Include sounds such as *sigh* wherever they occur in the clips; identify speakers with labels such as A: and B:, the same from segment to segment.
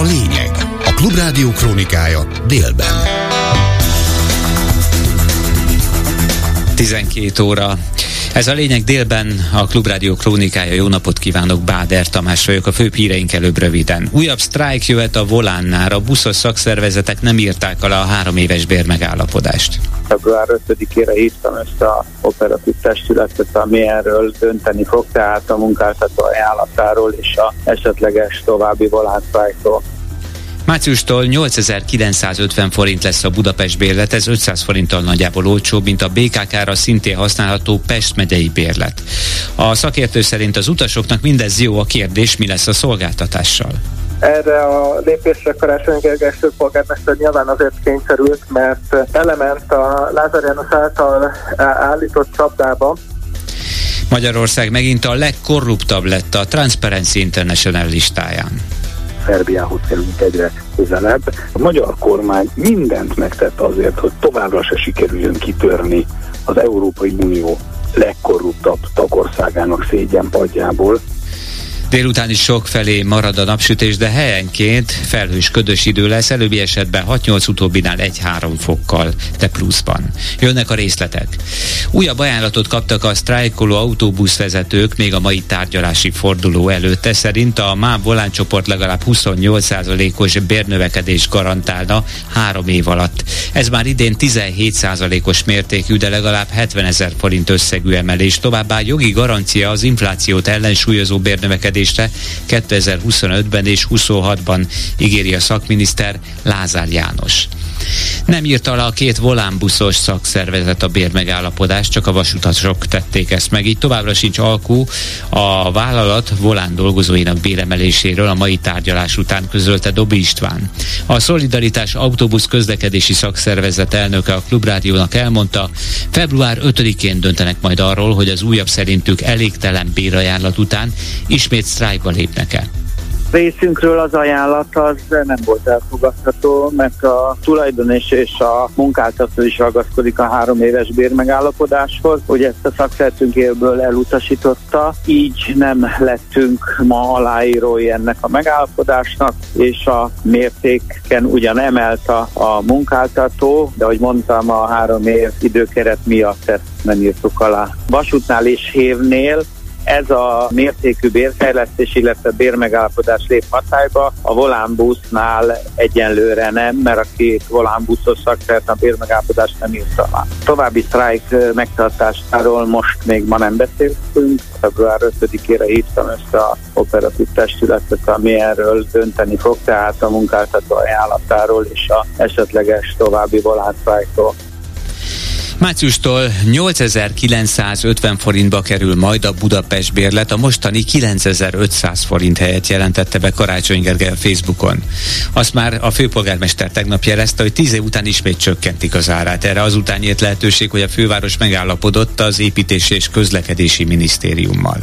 A: a lényeg. A Klubrádió krónikája délben.
B: 12 óra. Ez a lényeg délben a Klubrádió krónikája. Jó napot kívánok, Báder Tamás vagyok, a főbb híreink előbb röviden. Újabb sztrájk jöhet a volánnál. A buszos szakszervezetek nem írták alá a három éves bérmegállapodást.
C: Február 5-ére hívtam ezt a operatív testületet, ami erről dönteni fog, tehát a munkáltató ajánlatáról és a esetleges további volánsztrájkról.
B: Márciustól 8950 forint lesz a Budapest bérlet, ez 500 forinttal nagyjából olcsóbb, mint a BKK-ra szintén használható Pest megyei bérlet. A szakértő szerint az utasoknak mindez jó a kérdés, mi lesz a szolgáltatással.
C: Erre a lépésre Karácsony Gergely főpolgármester nyilván azért kényszerült, mert element a Lázár János által állított csapdába,
B: Magyarország megint a legkorruptabb lett a Transparency International listáján.
D: Szerbiához kerülünk egyre közelebb. A magyar kormány mindent megtett azért, hogy továbbra se sikerüljön kitörni az Európai Unió legkorruptabb tagországának szégyenpadjából.
B: Délután is sok felé marad a napsütés, de helyenként felhős ködös idő lesz, előbbi esetben 6-8 utóbbinál 1-3 fokkal, de pluszban. Jönnek a részletek. Újabb ajánlatot kaptak a sztrájkoló autóbuszvezetők még a mai tárgyalási forduló előtte. Szerint a MÁV Volán csoport legalább 28%-os bérnövekedés garantálna három év alatt. Ez már idén 17%-os mértékű, de legalább 70 ezer forint összegű emelés. Továbbá jogi garancia az inflációt ellensúlyozó bérnövekedés növekedésre 2025-ben és 26-ban ígéri a szakminiszter Lázár János. Nem írta le a két volánbuszos szakszervezet a bérmegállapodást, csak a vasutasok tették ezt meg. Így továbbra sincs alkú a vállalat volán dolgozóinak béremeléséről a mai tárgyalás után közölte Dobi István. A Szolidaritás Autóbusz közlekedési szakszervezet elnöke a Klubrádiónak elmondta, február 5-én döntenek majd arról, hogy az újabb szerintük elégtelen bérajánlat után ismét sztrájkba lépnek-e
C: részünkről az ajánlat az nem volt elfogadható, mert a tulajdonos és a munkáltató is ragaszkodik a három éves bérmegállapodáshoz, hogy ezt a szakszertünk elutasította, így nem lettünk ma aláírói ennek a megállapodásnak, és a mértéken ugyan emelt a, a munkáltató, de ahogy mondtam, a három év időkeret miatt ezt nem írtuk alá. Vasútnál és Hévnél ez a mértékű bérfejlesztés, illetve bérmegállapodás lép hatályba. A volánbusznál egyenlőre nem, mert a két volánbuszos szakszert a bérmegállapodást nem írt alá. További sztrájk megtartásáról most még ma nem beszéltünk. Február 5-ére hívtam ezt a operatív testületet, ami erről dönteni fog, tehát a munkáltató ajánlatáról és a esetleges további volánsztrájkról.
B: Márciustól 8950 forintba kerül majd a Budapest bérlet, a mostani 9500 forint helyett jelentette be Karácsony Gergely Facebookon. Azt már a főpolgármester tegnap jelezte, hogy 10 év után ismét csökkentik az árát. Erre azután nyílt lehetőség, hogy a főváros megállapodott az építési és közlekedési minisztériummal.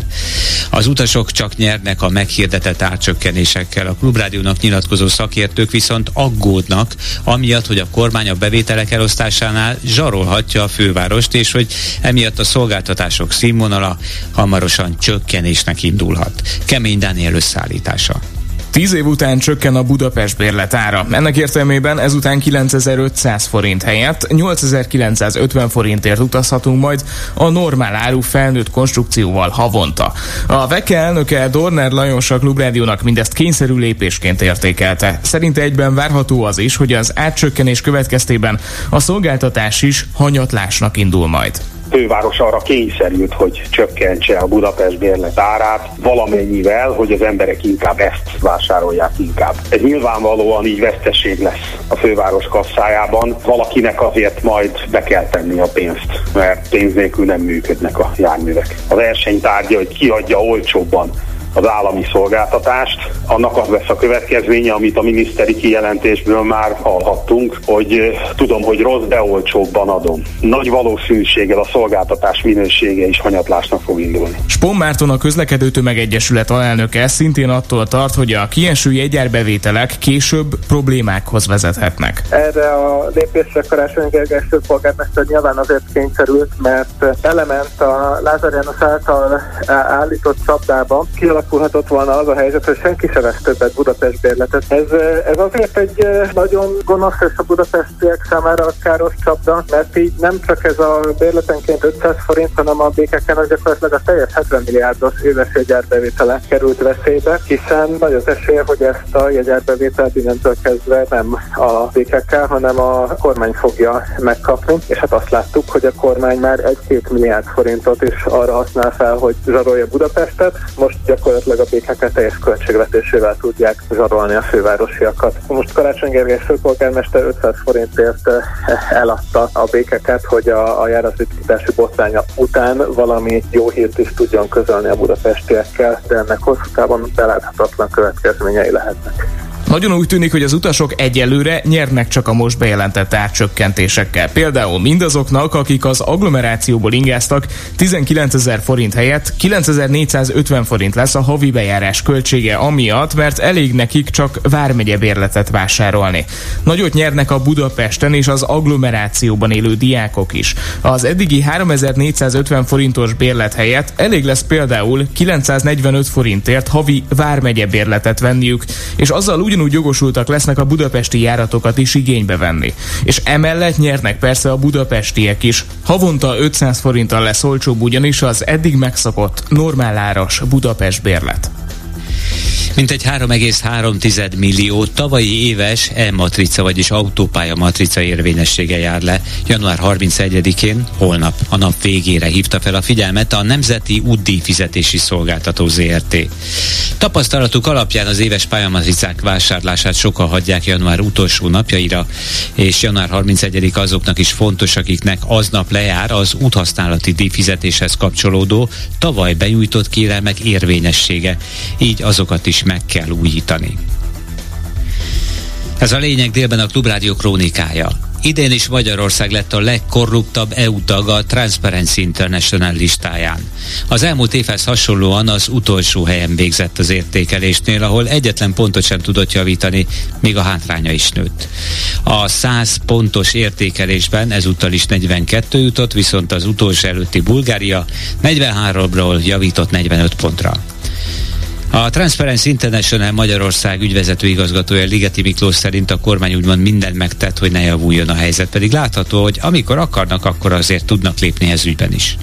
B: Az utasok csak nyernek a meghirdetett árcsökkenésekkel. A klubrádiónak nyilatkozó szakértők viszont aggódnak, amiatt, hogy a kormány a bevételek elosztásánál zsarolhatja a fővárost, és hogy emiatt a szolgáltatások színvonala hamarosan csökkenésnek indulhat. Kemény Dániel összeállítása.
E: Tíz év után csökken a Budapest bérletára. Ennek értelmében ezután 9500 forint helyett 8950 forintért utazhatunk majd a normál áru felnőtt konstrukcióval havonta. A VEKE elnöke Dorner Lajos a Klubrádiónak mindezt kényszerű lépésként értékelte. Szerinte egyben várható az is, hogy az átcsökkenés következtében a szolgáltatás is hanyatlásnak indul majd
D: főváros arra kényszerült, hogy csökkentse a Budapest bérlet árát valamennyivel, hogy az emberek inkább ezt vásárolják inkább. Ez nyilvánvalóan így veszteség lesz a főváros kasszájában. Valakinek azért majd be kell tenni a pénzt, mert pénz nélkül nem működnek a járművek. A versenytárgya, hogy kiadja olcsóbban az állami szolgáltatást. Annak az lesz a következménye, amit a miniszteri kijelentésből már hallhattunk, hogy tudom, hogy rossz, de olcsóbban adom. Nagy valószínűséggel a szolgáltatás minősége is hanyatlásnak fog indulni.
E: Spon Márton a közlekedő tömegegyesület alelnöke szintén attól tart, hogy a kieső jegyárbevételek később problémákhoz vezethetnek.
C: Erre a lépésre Karácsony Gergely főpolgármester nyilván azért kényszerült, mert element a Lázár János által állított csapdába kialakult
F: alakulhatott volna az a helyzet, hogy senki se vesz többet Budapest bérletet. Ez, ez azért egy nagyon gonosz és a budapestiek számára káros csapda, mert így nem csak ez a bérletenként 500 forint, hanem a BKK-nak gyakorlatilag a teljes 70 milliárdos éves jegyárbevétele került veszélybe, hiszen nagy az esélye, hogy ezt a jegyárbevételt innentől kezdve nem a BKK, hanem a kormány fogja megkapni, és hát azt láttuk, hogy a kormány már egy-két milliárd forintot is arra használ fel, hogy zsarolja Budapestet, most gyakorlatilag a BKK teljes költségvetésével tudják zsarolni a fővárosiakat. Most Karácsony Gergely főpolgármester 500 forintért eh, eladta a BKK-t, hogy a, a járatvitítási botránya után valami jó hírt is tudjon közölni a budapestiekkel, de ennek hosszú távon beláthatatlan következményei lehetnek.
E: Nagyon úgy tűnik, hogy az utasok egyelőre nyernek csak a most bejelentett árcsökkentésekkel. Például mindazoknak, akik az agglomerációból ingáztak, 19 ezer forint helyett 9450 forint lesz a havi bejárás költsége amiatt, mert elég nekik csak vármegye bérletet vásárolni. Nagyot nyernek a Budapesten és az agglomerációban élő diákok is. Az eddigi 3450 forintos bérlet helyett elég lesz például 945 forintért havi vármegye bérletet venniük, és azzal úgy ugyanúgy jogosultak lesznek a budapesti járatokat is igénybe venni. És emellett nyernek persze a budapestiek is. Havonta 500 forinttal lesz olcsóbb ugyanis az eddig megszokott normál áras Budapest bérlet
B: egy 3,3 millió tavalyi éves E-matrica, vagyis autópálya matrica érvényessége jár le. Január 31-én, holnap, a nap végére hívta fel a figyelmet a Nemzeti Útdíj Fizetési Szolgáltató ZRT. Tapasztalatuk alapján az éves pályamatricák vásárlását sokan hagyják január utolsó napjaira, és január 31 azoknak is fontos, akiknek aznap lejár az úthasználati díjfizetéshez kapcsolódó tavaly benyújtott kérelmek érvényessége. Így azokat is meg kell újítani. Ez a lényeg délben a Klubrádió krónikája. Idén is Magyarország lett a legkorruptabb EU tag a Transparency International listáján. Az elmúlt évhez hasonlóan az utolsó helyen végzett az értékelésnél, ahol egyetlen pontot sem tudott javítani, még a hátránya is nőtt. A 100 pontos értékelésben ezúttal is 42 jutott, viszont az utolsó előtti Bulgária 43-ról javított 45 pontra. A Transparency International Magyarország ügyvezető igazgatója Ligeti Miklós szerint a kormány úgymond mindent megtett, hogy ne javuljon a helyzet, pedig látható, hogy amikor akarnak, akkor azért tudnak lépni ez ügyben is.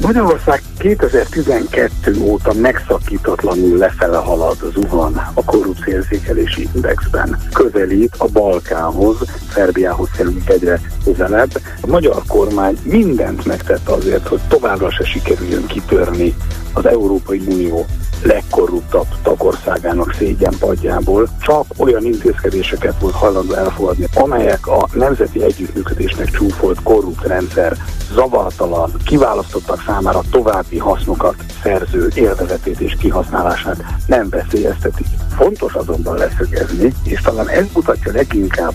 G: Magyarország 2012 óta megszakítatlanul lefele halad, zuhan a korrupcióérzékelési indexben. Közelít a Balkánhoz, Szerbiához kerülünk egyre közelebb. A magyar kormány mindent megtett azért, hogy továbbra se sikerüljön kitörni az Európai Unió legkorruptabb tagországának szégyenpadjából csak olyan intézkedéseket volt hajlandó elfogadni, amelyek a nemzeti együttműködésnek csúfolt korrupt rendszer zavartalan, kiválasztottak számára további hasznokat szerző élvezetét és kihasználását nem veszélyeztetik. Fontos azonban leszögezni, és talán ez mutatja leginkább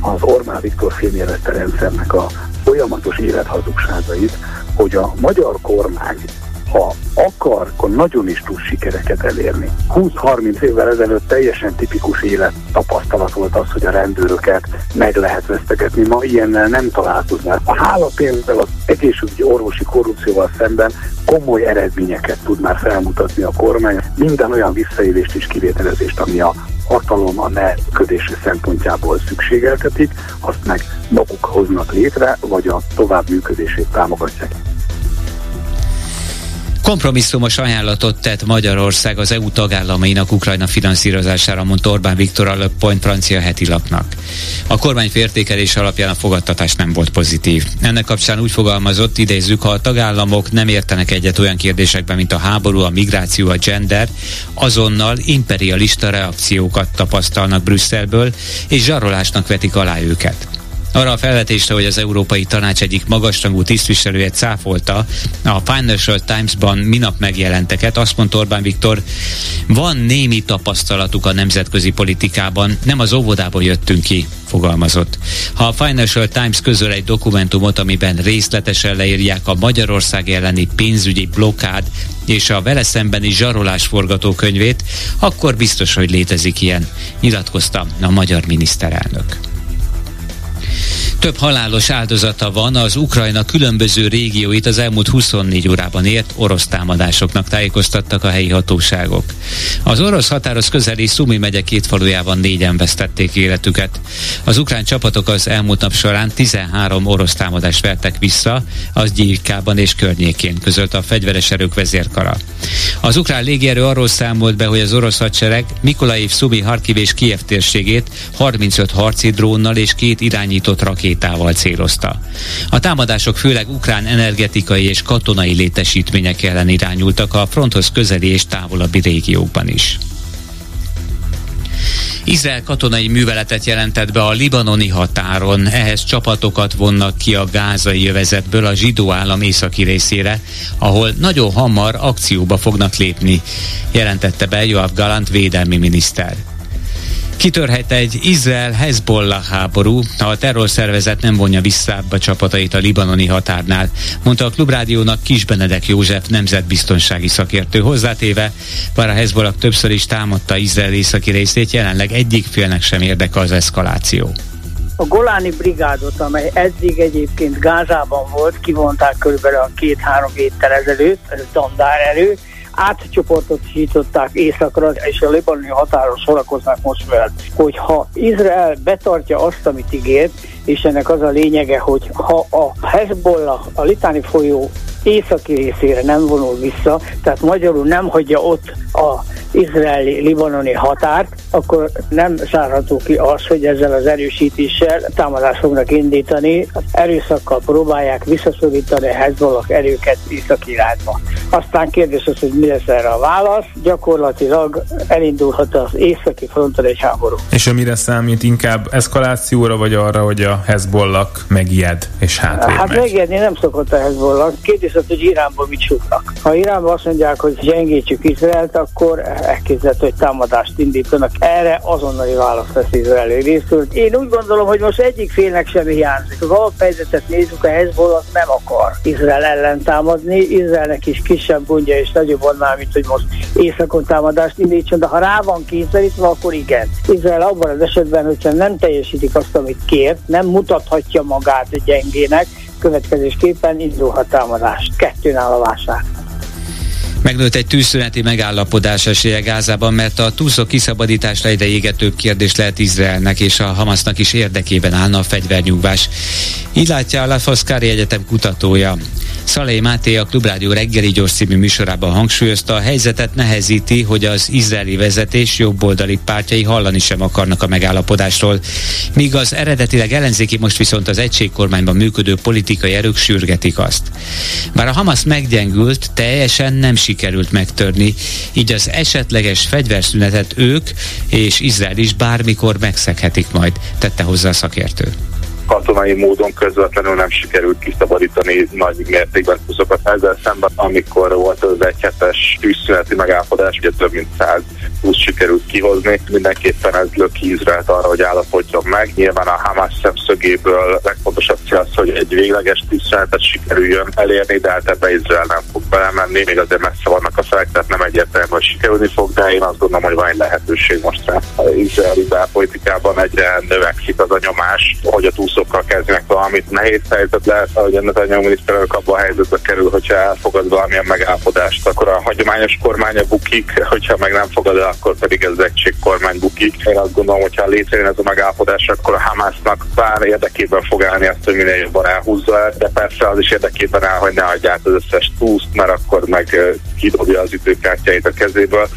G: az Orbán Viktor fémjelezte rendszernek a folyamatos élethazugságait, hogy a magyar kormány ha akar, akkor nagyon is tud sikereket elérni. 20-30 évvel ezelőtt teljesen tipikus élet tapasztalat volt az, hogy a rendőröket meg lehet vesztegetni. Ma ilyennel nem találkoznál. A hála például az egészségügyi orvosi korrupcióval szemben komoly eredményeket tud már felmutatni a kormány. Minden olyan visszaélést és kivételezést, ami a hatalom a ne ködési szempontjából szükségeltetik, azt meg maguk hoznak létre, vagy a tovább működését támogatják.
B: Kompromisszumos ajánlatot tett Magyarország az EU tagállamainak Ukrajna finanszírozására, mondta Orbán Viktor a Le Point francia heti lapnak. A kormány fértékelés alapján a fogadtatás nem volt pozitív. Ennek kapcsán úgy fogalmazott, idézzük, ha a tagállamok nem értenek egyet olyan kérdésekben, mint a háború, a migráció, a gender, azonnal imperialista reakciókat tapasztalnak Brüsszelből, és zsarolásnak vetik alá őket. Arra a felvetésre, hogy az Európai Tanács egyik magasrangú tisztviselője cáfolta a Financial Times-ban minap megjelenteket, azt mondta Orbán Viktor, van némi tapasztalatuk a nemzetközi politikában, nem az óvodából jöttünk ki, fogalmazott. Ha a Financial Times közöl egy dokumentumot, amiben részletesen leírják a Magyarország elleni pénzügyi blokád és a vele szembeni zsarolás forgatókönyvét, akkor biztos, hogy létezik ilyen, nyilatkozta a magyar miniszterelnök. Több halálos áldozata van az Ukrajna különböző régióit az elmúlt 24 órában ért orosz támadásoknak tájékoztattak a helyi hatóságok. Az orosz határoz közeli Szumi megye két falujában négyen vesztették életüket. Az ukrán csapatok az elmúlt nap során 13 orosz támadást vertek vissza, az Gyilkában és környékén közölt a fegyveres erők vezérkara. Az ukrán légierő arról számolt be, hogy az orosz hadsereg Mikolaiv, Szumi, Harkiv és Kiev térségét 35 harci drónnal és két irányított rakétával célozta. A támadások főleg ukrán energetikai és katonai létesítmények ellen irányultak a fronthoz közeli és távolabbi régiókban is. Izrael katonai műveletet jelentett be a libanoni határon, ehhez csapatokat vonnak ki a gázai jövezetből a zsidó állam északi részére, ahol nagyon hamar akcióba fognak lépni, jelentette be Joab Galant védelmi miniszter. Kitörhet egy Izrael-Hezbollah háború, ha a terrorszervezet nem vonja vissza a csapatait a libanoni határnál, mondta a Klubrádiónak Kis Benedek József nemzetbiztonsági szakértő hozzátéve, bár a Hezbollah többször is támadta Izrael északi részét, jelenleg egyik félnek sem érdeke az eszkaláció.
H: A Goláni brigádot, amely eddig egyébként Gázában volt, kivonták körülbelül a két-három héttel ezelőtt, ez dandár erő, átcsoportosították északra, és a libanoni határon sorakoznak most veled, hogy ha Izrael betartja azt, amit ígért, és ennek az a lényege, hogy ha a Hezbollah a litáni folyó északi részére nem vonul vissza, tehát magyarul nem hagyja ott a izraeli-libanoni határt, akkor nem zárható ki az, hogy ezzel az erősítéssel támadást fognak indítani, erőszakkal próbálják visszaszorítani a Hezbollah erőket észak irányba. Aztán kérdés az, hogy mi lesz erre a válasz. Gyakorlatilag elindulhat az északi fronton egy háború.
E: És a mire számít inkább eszkalációra, vagy arra, hogy a Hezbollah megijed és hátrébb
H: Hát megijedni nem szokott a Hezbollah. Kérdés az, hogy Iránban mit súgnak. Ha Iránban azt mondják, hogy gyengítsük Izraelt, akkor elképzelhető, hogy támadást indítanak. Erre azonnali választ vesz Izrael részről. Én úgy gondolom, hogy most egyik félnek sem hiányzik. Az alaphelyzetet nézzük, a Hezbollah nem akar Izrael ellen támadni. Izraelnek is kisebb gondja és nagyobb annál, mint hogy most északon támadást indítson, de ha rá van kényszerítve, akkor igen. Izrael abban az esetben, hogyha nem teljesítik azt, amit kért, nem mutathatja magát gyengének, következésképpen indulhat támadást. Kettőn áll a válság.
B: Megnőtt egy tűzszüneti megállapodás esélye Gázában, mert a túszok kiszabadításra egyre égetőbb kérdés lehet Izraelnek és a Hamasnak is érdekében állna a fegyvernyugvás. Így látja a Lafaszkári Egyetem kutatója. Szalai Máté a Klubrádió reggeli gyors című műsorában hangsúlyozta, a helyzetet nehezíti, hogy az izraeli vezetés jobboldali pártjai hallani sem akarnak a megállapodásról, míg az eredetileg ellenzéki most viszont az egységkormányban működő politikai erők sürgetik azt. Bár a Hamas meggyengült, teljesen nem sikerült megtörni, így az esetleges fegyverszünetet ők és Izrael is bármikor megszeghetik majd, tette hozzá a szakértő
D: katonai módon közvetlenül nem sikerült kiszabadítani nagy mértékben húszokat ezzel szemben, amikor volt az egy hetes tűzszüneti megállapodás, ugye több mint 100 plusz sikerült kihozni. Mindenképpen ez löki Izraelt arra, hogy állapodjon meg. Nyilván a Hamas szemszögéből legfontosabb cél az, hogy egy végleges tűzszünetet sikerüljön elérni, de hát ebbe Izrael nem fog belemenni, még azért messze vannak a felek, tehát nem egyértelmű, hogy sikerülni fog, de én azt gondolom, hogy van egy lehetőség most rá. Izraeli belpolitikában egyre növekszik az a nyomás, hogy a túszokkal kezdjenek valamit. Nehéz helyzet lehet, hogy a Netanyahu miniszterelnök abban a helyzetbe kerül, hogyha elfogad valamilyen megállapodást, akkor a hagyományos kormánya bukik, hogyha meg nem fogad el akkor pedig ez egység kormány bukik. Én azt gondolom, hogy ha létrejön ez a megállapodás, akkor a Hamásznak bár érdekében fog állni azt, hogy minél jobban elhúzza el, de persze az is érdekében áll, hogy ne adják az összes túszt, mert akkor meg kidobja az időkártyáit a kezéből.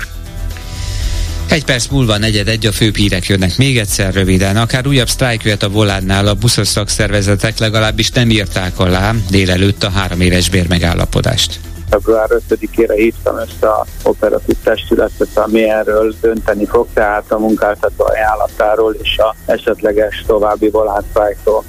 B: Egy perc múlva negyed egy a főbb hírek jönnek még egyszer röviden. Akár újabb sztrájk jöhet a Volánál, a buszos szakszervezetek legalábbis nem írták alá délelőtt a három éves bérmegállapodást
C: február 5-ére hívtam ezt a operatív testületet, ami erről dönteni fog, tehát a munkáltató ajánlatáról és a esetleges további volátfájtól.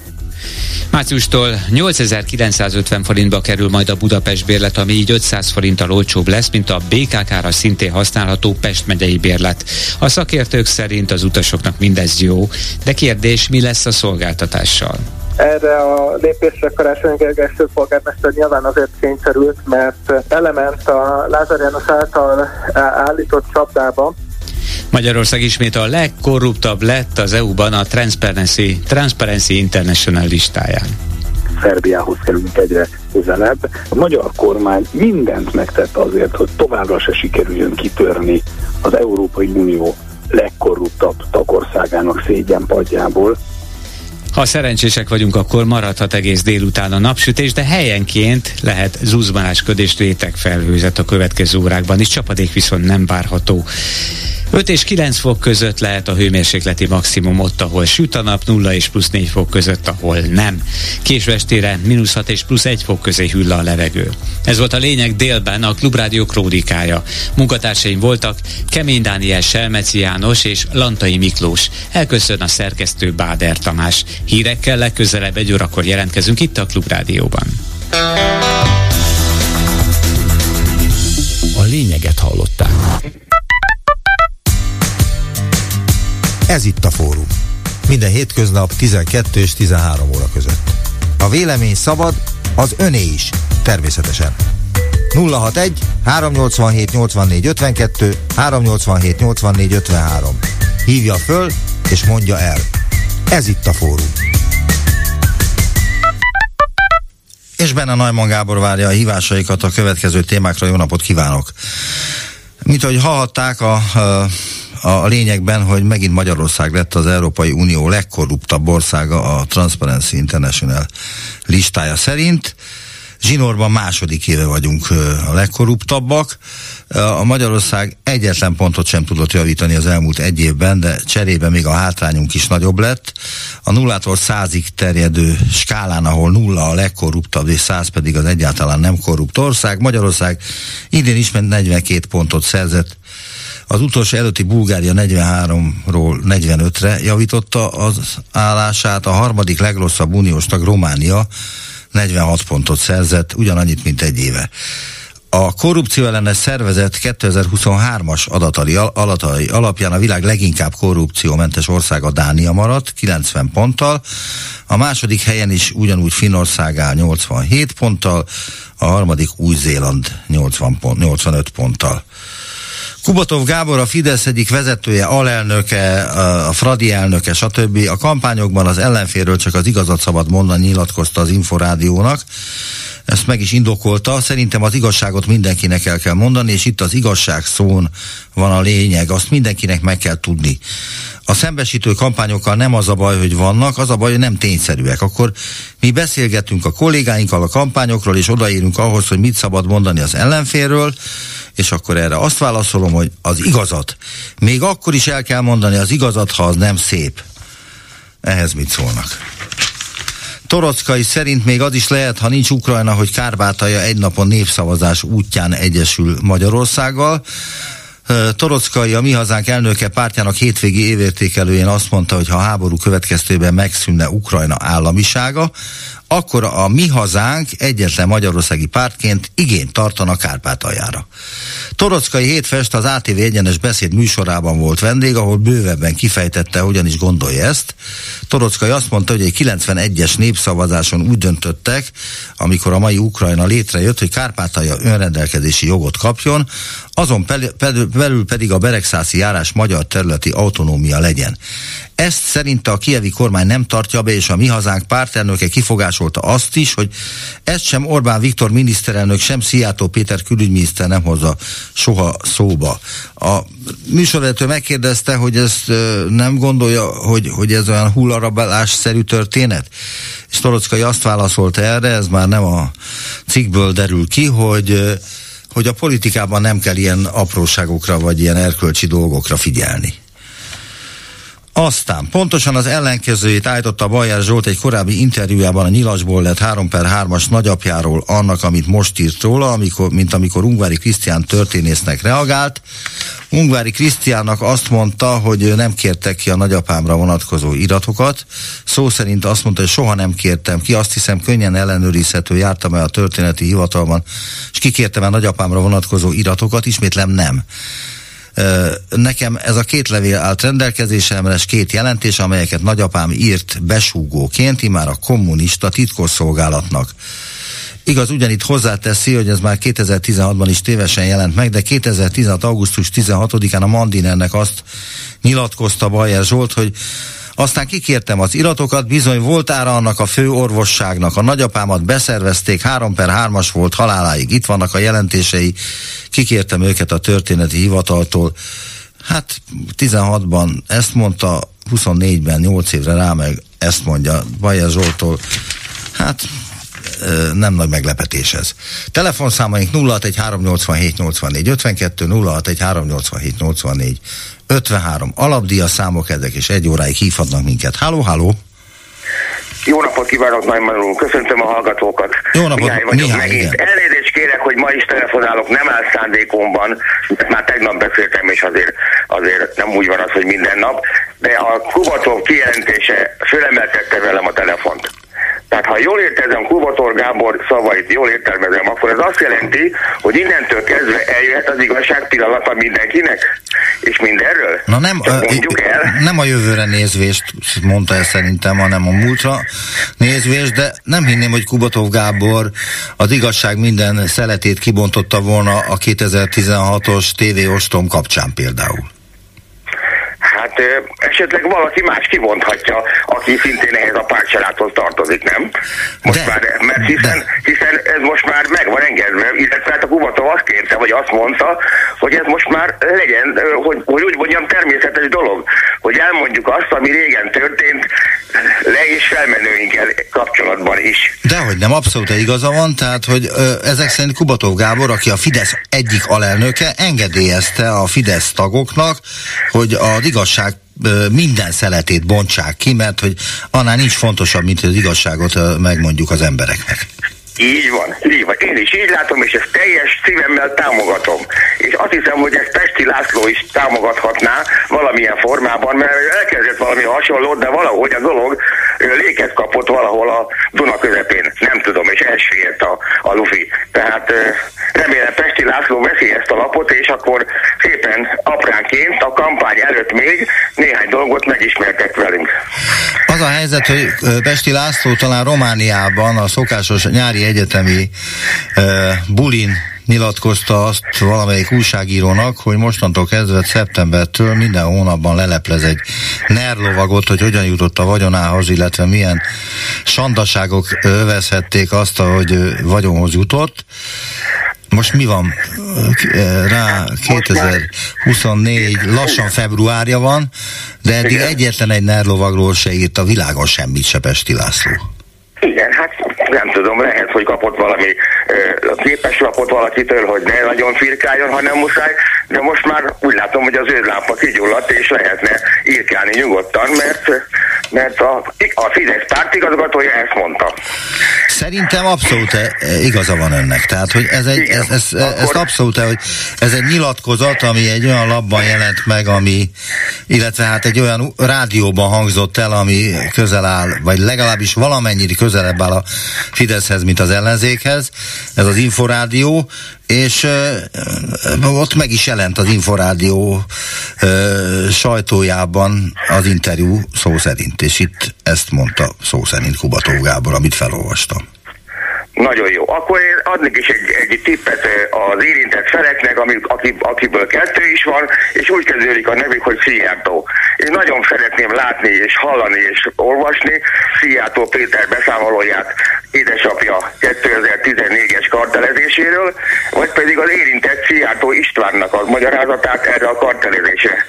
B: Márciustól 8950 forintba kerül majd a Budapest bérlet, ami így 500 forinttal olcsóbb lesz, mint a BKK-ra szintén használható Pest megyei bérlet. A szakértők szerint az utasoknak mindez jó, de kérdés, mi lesz a szolgáltatással?
F: Erre a lépésre Karácsony Gergely főpolgármester nyilván azért kényszerült, mert element a Lázár János által állított csapdába,
B: Magyarország ismét a legkorruptabb lett az EU-ban a Transparency, Transparency International listáján.
G: Szerbiához kerülünk egyre közelebb. A magyar kormány mindent megtett azért, hogy továbbra se sikerüljön kitörni az Európai Unió legkorruptabb tagországának szégyenpadjából.
B: Ha szerencsések vagyunk, akkor maradhat egész délután a napsütés, de helyenként lehet zuzmanásködés réteg felhőzet a következő órákban is, csapadék viszont nem várható. 5 és 9 fok között lehet a hőmérsékleti maximum ott, ahol süt a nap, 0 és plusz 4 fok között, ahol nem. Késő estére mínusz 6 és plusz 1 fok közé hűl a levegő. Ez volt a lényeg délben a Klubrádió krónikája. Munkatársaim voltak Kemény Dániel Selmeci János és Lantai Miklós. Elköszön a szerkesztő Báder Tamás. Hírekkel legközelebb egy órakor jelentkezünk itt a Klubrádióban.
A: A lényeget hallották. Ez itt a fórum. Minden hétköznap 12 és 13 óra között. A vélemény szabad, az öné is, természetesen. 061 387 84 52 387 84 53. Hívja föl és mondja el. Ez itt a fórum. És benne Najman Gábor várja a hívásaikat a következő témákra. Jó napot kívánok! Mint ahogy hallhatták, a, a a lényegben, hogy megint Magyarország lett az Európai Unió legkorruptabb országa a Transparency International listája szerint. Zsinórban második éve vagyunk a legkorruptabbak. A Magyarország egyetlen pontot sem tudott javítani az elmúlt egy évben, de cserébe még a hátrányunk is nagyobb lett. A nullától százig terjedő skálán, ahol nulla a legkorruptabb, és száz pedig az egyáltalán nem korrupt ország, Magyarország idén ismét 42 pontot szerzett az utolsó előtti Bulgária 43-ról 45-re javította az állását, a harmadik legrosszabb uniós tag Románia 46 pontot szerzett, ugyanannyit, mint egy éve. A korrupció ellenes szervezet 2023-as adatai, adatai alapján a világ leginkább korrupciómentes országa Dánia maradt, 90 ponttal. A második helyen is ugyanúgy Finország áll 87 ponttal, a harmadik Új-Zéland 80 pont, 85 ponttal. Kubatov Gábor a Fidesz egyik vezetője, alelnöke, a Fradi elnöke, stb. A kampányokban az ellenférről csak az igazat szabad mondani, nyilatkozta az Inforádiónak. Ezt meg is indokolta. Szerintem az igazságot mindenkinek el kell mondani, és itt az igazság szón van a lényeg. Azt mindenkinek meg kell tudni. A szembesítő kampányokkal nem az a baj, hogy vannak, az a baj, hogy nem tényszerűek. Akkor mi beszélgetünk a kollégáinkkal a kampányokról, és odaérünk ahhoz, hogy mit szabad mondani az ellenférről, és akkor erre azt válaszolom, hogy az igazat. Még akkor is el kell mondani az igazat, ha az nem szép. Ehhez mit szólnak? Torockai szerint még az is lehet, ha nincs Ukrajna, hogy Kárpátalja egy napon népszavazás útján egyesül Magyarországgal. Torockai, a Mi Hazánk elnöke pártjának hétvégi évértékelőjén azt mondta, hogy ha a háború következtében megszűnne Ukrajna államisága, akkor a mi hazánk egyetlen magyarországi pártként igényt tartana Kárpátaljára. Torockai hétfest az ATV egyenes beszéd műsorában volt vendég, ahol bővebben kifejtette, hogyan is gondolja ezt. Torockai azt mondta, hogy egy 91-es népszavazáson úgy döntöttek, amikor a mai Ukrajna létrejött, hogy Kárpátalja önrendelkezési jogot kapjon, azon belül pedig a Beregszászi járás magyar területi autonómia legyen. Ezt szerinte a kievi kormány nem tartja be, és a mi hazánk pártelnöke kifogásolta azt is, hogy ezt sem Orbán Viktor miniszterelnök, sem Szijjátó Péter külügyminiszter nem hozza soha szóba. A műsorvezető megkérdezte, hogy ezt nem gondolja, hogy, hogy ez olyan hullarabálás-szerű történet? És Torockai azt válaszolta erre, ez már nem a cikkből derül ki, hogy hogy a politikában nem kell ilyen apróságokra vagy ilyen erkölcsi dolgokra figyelni. Aztán pontosan az ellenkezőjét állította Bajer Zsolt egy korábbi interjújában a nyilasból lett 3 per 3-as nagyapjáról annak, amit most írt róla, amikor, mint amikor Ungvári Krisztián történésznek reagált. Ungvári Krisztiánnak azt mondta, hogy nem kértek ki a nagyapámra vonatkozó iratokat. Szó szerint azt mondta, hogy soha nem kértem ki, azt hiszem könnyen ellenőrizhető, jártam el a történeti hivatalban, és kikértem a nagyapámra vonatkozó iratokat, ismétlem nem. Nekem ez a két levél állt rendelkezésemre, és két jelentés, amelyeket nagyapám írt besúgóként, már a kommunista titkosszolgálatnak. igaz, ugyanitt hozzáteszi, hogy ez már 2016-ban is tévesen jelent meg, de 2016. augusztus 16-án a Mandinernek azt nyilatkozta Bajer Zsolt, hogy aztán kikértem az iratokat, bizony volt ára annak a főorvosságnak. A nagyapámat beszervezték, 3 per 3-as volt haláláig. Itt vannak a jelentései, kikértem őket a történeti hivataltól. Hát 16-ban ezt mondta, 24-ben 8 évre rá meg ezt mondja Bajer Zsoltól. Hát nem nagy meglepetés ez. Telefonszámaink 0613878452, 52 06138784 53 alapdia számok ezek, és egy óráig hívhatnak minket. Háló, háló!
I: Jó napot kívánok, Nagymanul, köszöntöm a hallgatókat.
A: Jó napot,
I: Mihály vagyok
A: Mihály,
I: megint.
A: igen.
I: Elnézést kérek, hogy ma is telefonálok, nem áll szándékomban, mert már tegnap beszéltem, és azért, azért nem úgy van az, hogy minden nap, de a Kubatov kijelentése fölemeltette velem a telefont. Tehát ha jól értezem Kubator Gábor szavait, jól értelmezem, akkor ez azt jelenti, hogy innentől kezdve eljöhet az igazság pillanata mindenkinek, és mindenről.
A: Na nem, ö,
I: el.
A: nem a jövőre nézvést mondta ezt szerintem, hanem a múltra nézvést, de nem hinném, hogy Kubatov Gábor az igazság minden szeletét kibontotta volna a 2016-os TV Ostom kapcsán például.
I: Hát esetleg valaki más kivonthatja, aki szintén ehhez a pártcsaládhoz tartozik, nem? Most
A: De,
I: már, mert hiszen,
A: de.
I: hiszen ez most már meg van engedve, illetve hát a Kubatov azt kérte, vagy azt mondta, hogy ez most már legyen, hogy, hogy úgy mondjam, természetes dolog, hogy elmondjuk azt, ami régen történt, le és felmenőinkkel kapcsolatban is.
A: Dehogy nem, abszolút igaza van, tehát, hogy ö, ezek szerint Kubatov Gábor, aki a Fidesz egyik alelnöke, engedélyezte a Fidesz tagoknak, hogy az igazság ö, minden szeletét bontsák ki, mert hogy annál nincs fontosabb, mint hogy az igazságot megmondjuk az embereknek.
I: Így van, így van. Én is így látom, és ezt teljes szívemmel támogatom. És azt hiszem, hogy ezt Pesti László is támogathatná valamilyen formában, mert elkezdett valami hasonlót, de valahogy a dolog léket kapott valahol a Duna közepén. Nem tudom, és elsüllyedt a, a lufi. Tehát remélem Pesti László veszi ezt a lapot, és akkor szépen apránként a kampány előtt még néhány dolgot megismertek velünk.
A: Az a helyzet, hogy Pesti László talán Romániában a szokásos nyári egyetemi ö, bulin nyilatkozta azt valamelyik újságírónak, hogy mostantól kezdve szeptembertől minden hónapban leleplez egy nerlovagot, hogy hogyan jutott a vagyonához, illetve milyen sandaságok övezhették azt, hogy vagyonhoz jutott. Most mi van? Rá 2024, lassan februárja van, de eddig egyetlen egy nerlovagról se írt a világon semmit se Pesti László.
I: Igen, hát nem tudom, lehet, hogy kapott valami ö, képeslapot valakitől, hogy ne nagyon firkáljon, ha nem muszáj, de most már úgy látom, hogy az ő lámpa kigyulladt, és lehetne írkálni nyugodtan, mert, mert a, a Fidesz pártigazgatója ezt mondta.
A: Szerintem abszolút e, e, igaza van önnek. Tehát, hogy ez egy,
I: Igen.
A: ez, ez,
I: Akkor-
A: ez abszolút, hogy ez egy nyilatkozat, ami egy olyan labban jelent meg, ami, illetve hát egy olyan rádióban hangzott el, ami közel áll, vagy legalábbis valamennyire közelebb áll a Fideszhez, mint az ellenzékhez. Ez az Inforádió, és ott meg is jelent az Inforádió sajtójában az interjú szó szerint, és itt ezt mondta szó szerint Kubató Gábor, amit felolvastam.
I: Nagyon jó. Akkor én adnék is egy, egy tippet ö, az érintett feleknek, ami, aki, akiből kettő is van, és úgy kezdődik a nevük, hogy Szijjártó. Én nagyon szeretném látni és hallani és olvasni Szijjártó Péter beszámolóját édesapja 2014-es kartelezéséről, vagy pedig az érintett Szijjártó Istvánnak a magyarázatát erre a kartelezésre.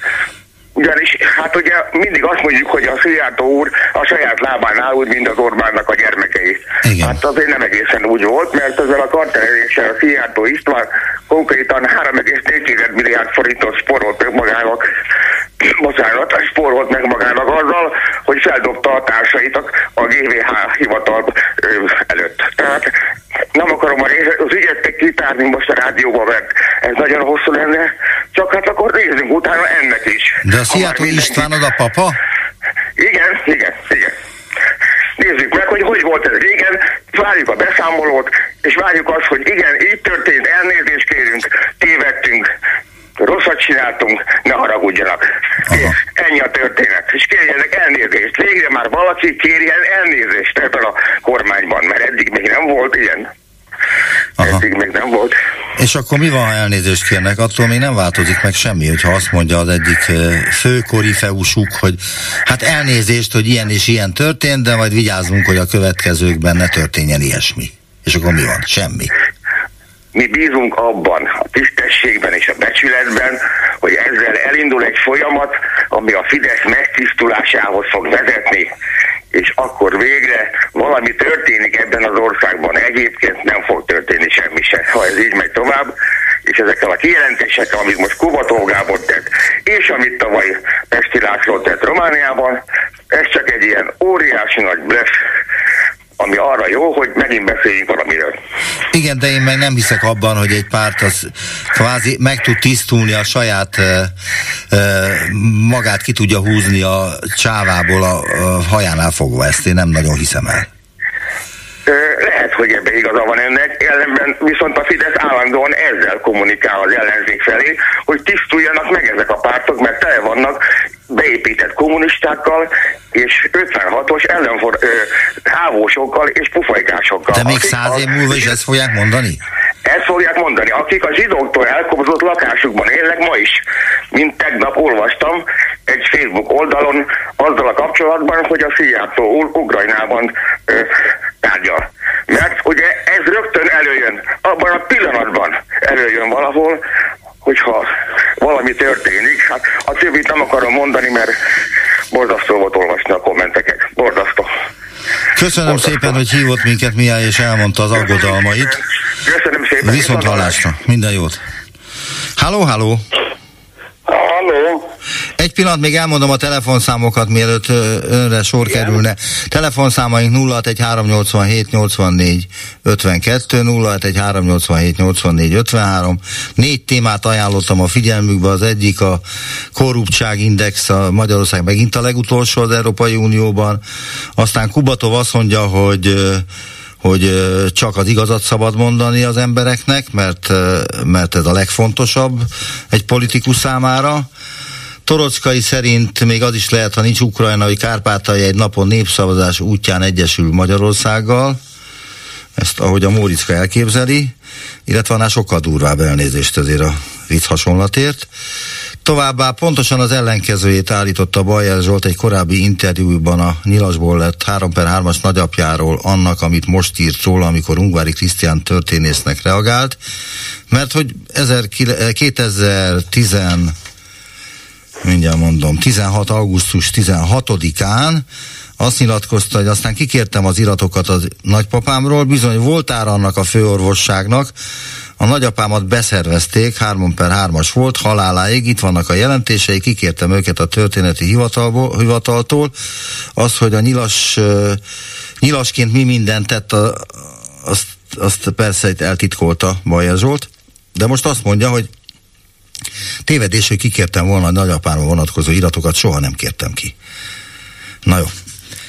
I: Ugyanis, hát ugye mindig azt mondjuk, hogy a Szijjártó úr a saját lábán áll, úgy, mint az Orbánnak a gyermekei.
A: Igen.
I: Hát azért nem egészen úgy volt, mert ezzel a kartereléssel a Szijjártó István konkrétan 3,4 milliárd forintot sporolt meg magának, bocsánat, sporolt meg magának azzal, hogy feldobta a társait a, GVH hivatal előtt. Tehát nem akarom a rész, az ügyet kitárni most a rádióba, mert ez nagyon hosszú lenne, csak hát akkor nézzünk utána ennek is.
A: De a Szijjártó
I: mindenki-
A: István az a papa?
I: igen, igen, igen. Nézzük meg, hogy hogy volt ez régen, várjuk a beszámolót, és várjuk azt, hogy igen, így történt, elnézést kérünk, tévedtünk, rosszat csináltunk, ne haragudjanak.
A: Aha.
I: Ennyi a történet. És kérjenek elnézést. Végre már valaki kérjen elnézést ebben a kormányban, mert eddig még nem volt ilyen. Aha. Eddig még nem volt.
A: És akkor mi van, ha elnézést kérnek? Attól még nem változik meg semmi, hogyha azt mondja az egyik fő korifeusuk, hogy hát elnézést, hogy ilyen és ilyen történt, de majd vigyázzunk, hogy a következőkben ne történjen ilyesmi. És akkor mi van? Semmi.
I: Mi bízunk abban, a tisztességben és a becsületben, hogy ezzel elindul egy folyamat, ami a Fidesz megtisztulásához fog vezetni, és akkor végre valami történik ebben az országban. Egyébként nem fog történni semmi se, ha ez így megy tovább, és ezekkel a kijelentésekkel, amit most Kubató Gábor tett, és amit tavaly Pesti László tett Romániában, ez csak egy ilyen óriási nagy bluff, ami arra jó, hogy megint beszéljünk valamiről.
A: Igen, de én meg nem hiszek abban, hogy egy párt az kvázi meg tud tisztulni a saját magát ki tudja húzni a csávából a, a hajánál fogva. Ezt én nem nagyon hiszem el.
I: Lehet, hogy ebbe igaza van ennek, ellenben viszont a Fidesz állandóan ezzel kommunikál az ellenzék felé, hogy tisztuljanak meg ezek a pártok, mert tele vannak beépített kommunistákkal és 56-os ellenfor, ö, hávósokkal és pufajkásokkal.
A: De még száz év múlva is ezt fogják mondani?
I: Ezt fogják mondani, akik a zsidóktól elkobzott lakásukban élnek ma is. Mint tegnap olvastam egy Facebook oldalon azzal a kapcsolatban, hogy a fiától Ukrajnában ö, tárgyal. Mert ugye ez rögtön előjön, abban a pillanatban előjön valahol, hogyha valami történik, hát a többit nem akarom mondani, mert borzasztó volt olvasni a kommenteket. Borzasztó.
A: Köszönöm borzasztó. szépen, hogy hívott minket Mihály, és elmondta az aggodalmait.
I: Köszönöm szépen.
A: Viszont hallásra. Minden jót. Halló, halló. Egy pillanat, még elmondom a telefonszámokat, mielőtt önre sor Igen. kerülne. Telefonszámaink 061 84 52, 061 84 53. Négy témát ajánlottam a figyelmükbe, az egyik a korruptságindex, a Magyarország megint a legutolsó az Európai Unióban. Aztán Kubatov azt mondja, hogy hogy csak az igazat szabad mondani az embereknek, mert, mert ez a legfontosabb egy politikus számára. Torockai szerint még az is lehet, ha nincs ukrajnai Kárpátai egy napon népszavazás útján egyesül Magyarországgal, ezt ahogy a Móriczka elképzeli, illetve annál sokkal durvább elnézést ezért a vicc hasonlatért. Továbbá pontosan az ellenkezőjét állította Bajer Zsolt egy korábbi interjúban a Nyilasból lett 3 per 3-as nagyapjáról annak, amit most írt róla, amikor Ungvári Krisztián történésznek reagált, mert hogy 2010 mindjárt mondom, 16. augusztus 16-án azt nyilatkozta, hogy aztán kikértem az iratokat a nagypapámról, bizony voltára annak a főorvosságnak, a nagyapámat beszervezték, 3 per 3-as volt, haláláig, itt vannak a jelentései, kikértem őket a történeti hivatalból, hivataltól. Az, hogy a nyilas, nyilasként mi mindent tett, azt, azt persze eltitkolta Bajer Zsolt, de most azt mondja, hogy tévedés, hogy kikértem volna a nagyapámra vonatkozó iratokat, soha nem kértem ki. Na jó.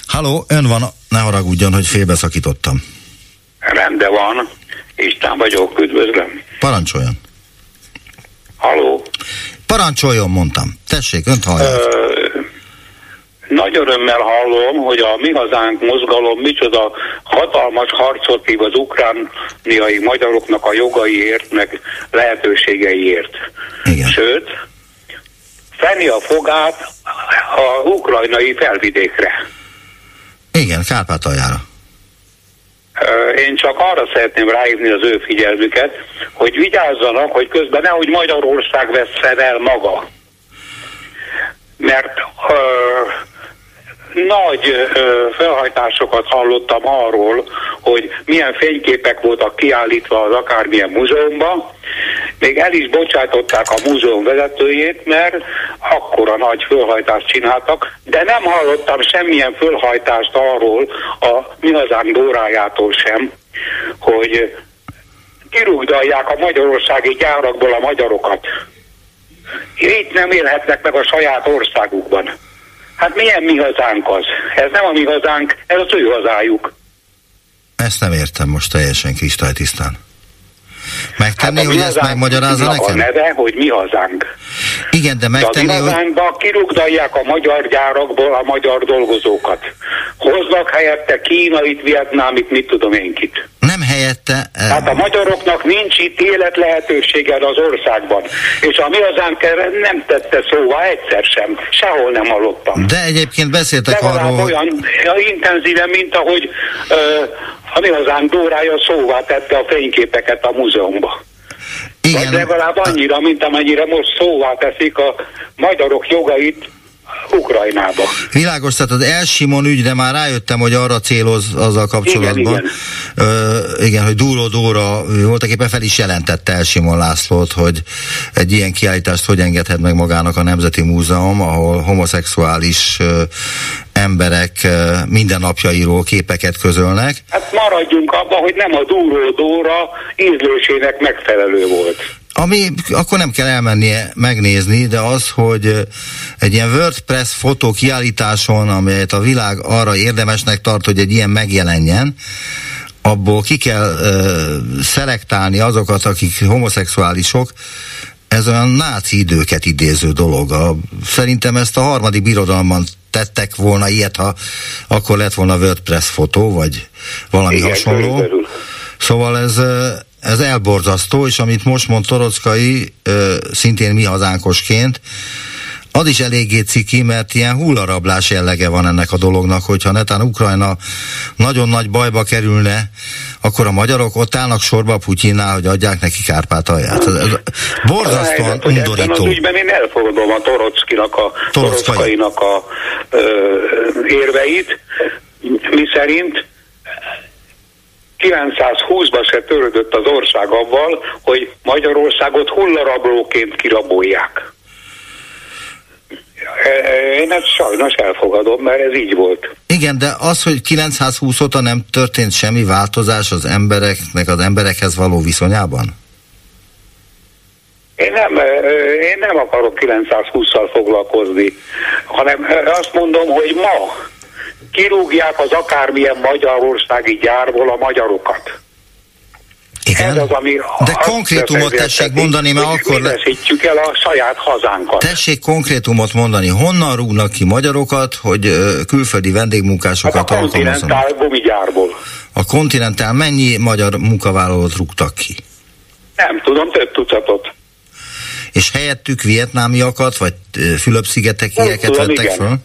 A: Halló, ön van, ne haragudjon, hogy félbeszakítottam.
J: Rendben van. István vagyok, üdvözlöm.
A: Parancsoljon.
J: Haló.
A: Parancsoljon, mondtam. Tessék, önt hallják.
J: Nagy örömmel hallom, hogy a Mi Hazánk mozgalom micsoda hatalmas harcot hív az ukrániai magyaroknak a jogaiért, meg lehetőségeiért.
A: Igen.
J: Sőt, fenni a fogát a ukrajnai felvidékre.
A: Igen, Kárpátaljára.
J: Én csak arra szeretném ráhívni az ő figyelmüket, hogy vigyázzanak, hogy közben nehogy Magyarország vesz el maga. Mert ö, nagy felhajtásokat hallottam arról, hogy milyen fényképek voltak kiállítva az akármilyen múzeumban, még el is bocsátották a múzeum vezetőjét, mert akkora nagy fölhajtást csináltak, de nem hallottam semmilyen fölhajtást arról a mi hazánk Dórájától sem, hogy kirúgdalják a magyarországi gyárakból a magyarokat. Itt nem élhetnek meg a saját országukban. Hát milyen mi hazánk az? Ez nem a mi hazánk, ez az ő hazájuk.
A: Ezt nem értem most teljesen kristálytisztán. Megtenni, hogy ezt megmagyarázza nekem?
J: a neve, hogy mi hazánk.
A: Igen, de megtenni,
J: de a mi
A: hogy...
J: hazánkba kirugdalják a magyar gyárakból a magyar dolgozókat. Hoznak helyette kínait, vietnámit, mit tudom én kit.
A: Nem helyette... eh,
J: Hát a magyaroknak nincs itt élet lehetősége az országban. És a mi hazánk erre nem tette szóvá egyszer sem. Sehol nem hallottam.
A: De egyébként beszéltek
J: Legalább
A: arról, hogy...
J: olyan intenzíven, mint ahogy ö, a mi hazánk Dórája szóvá tette a fényképeket a múzeumba.
A: Igen,
J: Vagy legalább annyira, mint amennyire most szóvá teszik a magyarok jogait Ukrajnába.
A: Világos, tehát az Elsimon ügyre már rájöttem, hogy arra céloz azzal kapcsolatban.
J: Igen, igen.
A: Ö, igen, hogy Dúró Dóra voltak éppen fel is jelentette Elsimon Lászlót, hogy egy ilyen kiállítást hogy engedhet meg magának a Nemzeti Múzeum, ahol homoszexuális ö, emberek ö, mindennapjairól képeket közölnek.
J: Hát maradjunk abban, hogy nem a Dúró Dóra ízlésének megfelelő volt.
A: Ami akkor nem kell elmennie megnézni, de az, hogy egy ilyen WordPress fotó kiállításon, amelyet a világ arra érdemesnek tart, hogy egy ilyen megjelenjen, abból ki kell ö, szelektálni azokat, akik homoszexuálisok, ez olyan náci időket idéző dolog. A, szerintem ezt a harmadik birodalomban tettek volna ilyet, ha akkor lett volna WordPress fotó, vagy valami
J: Igen,
A: hasonló.
J: körülbelül.
A: Szóval ez, ez elborzasztó, és amit most mond Torockai, szintén mi hazánkosként, az is eléggé ciki, mert ilyen hullarablás jellege van ennek a dolognak, hogyha netán Ukrajna nagyon nagy bajba kerülne, akkor a magyarok ott állnak sorba a Putyinnál, hogy adják neki Kárpátalját. Ez, ez borzasztóan
J: Helyzet, hogy Ebben
A: undorító.
J: az ügyben én elfogadom a Torockinak a,
A: Torockai.
J: Torockainak a ö, érveit, mi szerint 920-ban se törődött az ország avval, hogy Magyarországot hullarablóként kirabolják. E- e- Én ezt sajnos elfogadom, mert ez így volt.
A: Igen, de az, hogy 920 óta nem történt semmi változás az embereknek, az emberekhez való viszonyában?
J: Én nem, ö, én nem akarok 920-szal foglalkozni, hanem azt mondom, hogy ma kirúgják az akármilyen magyarországi gyárból a magyarokat.
A: Igen?
J: Ez az, ami
A: De konkrétumot tessék mondani, mert akkor le-
J: el a saját hazánkat.
A: Tessék konkrétumot mondani, honnan rúgnak ki magyarokat, hogy külföldi
J: Hát a
A: vendégmunkásokat alkalmazzanak?
J: kontinentál gumigyárból.
A: A kontinentál mennyi magyar munkavállalót rúgtak ki?
J: Nem tudom, több tucatot.
A: És helyettük vietnámiakat, vagy Fülöp-szigetekieket vettek
J: igen.
A: föl?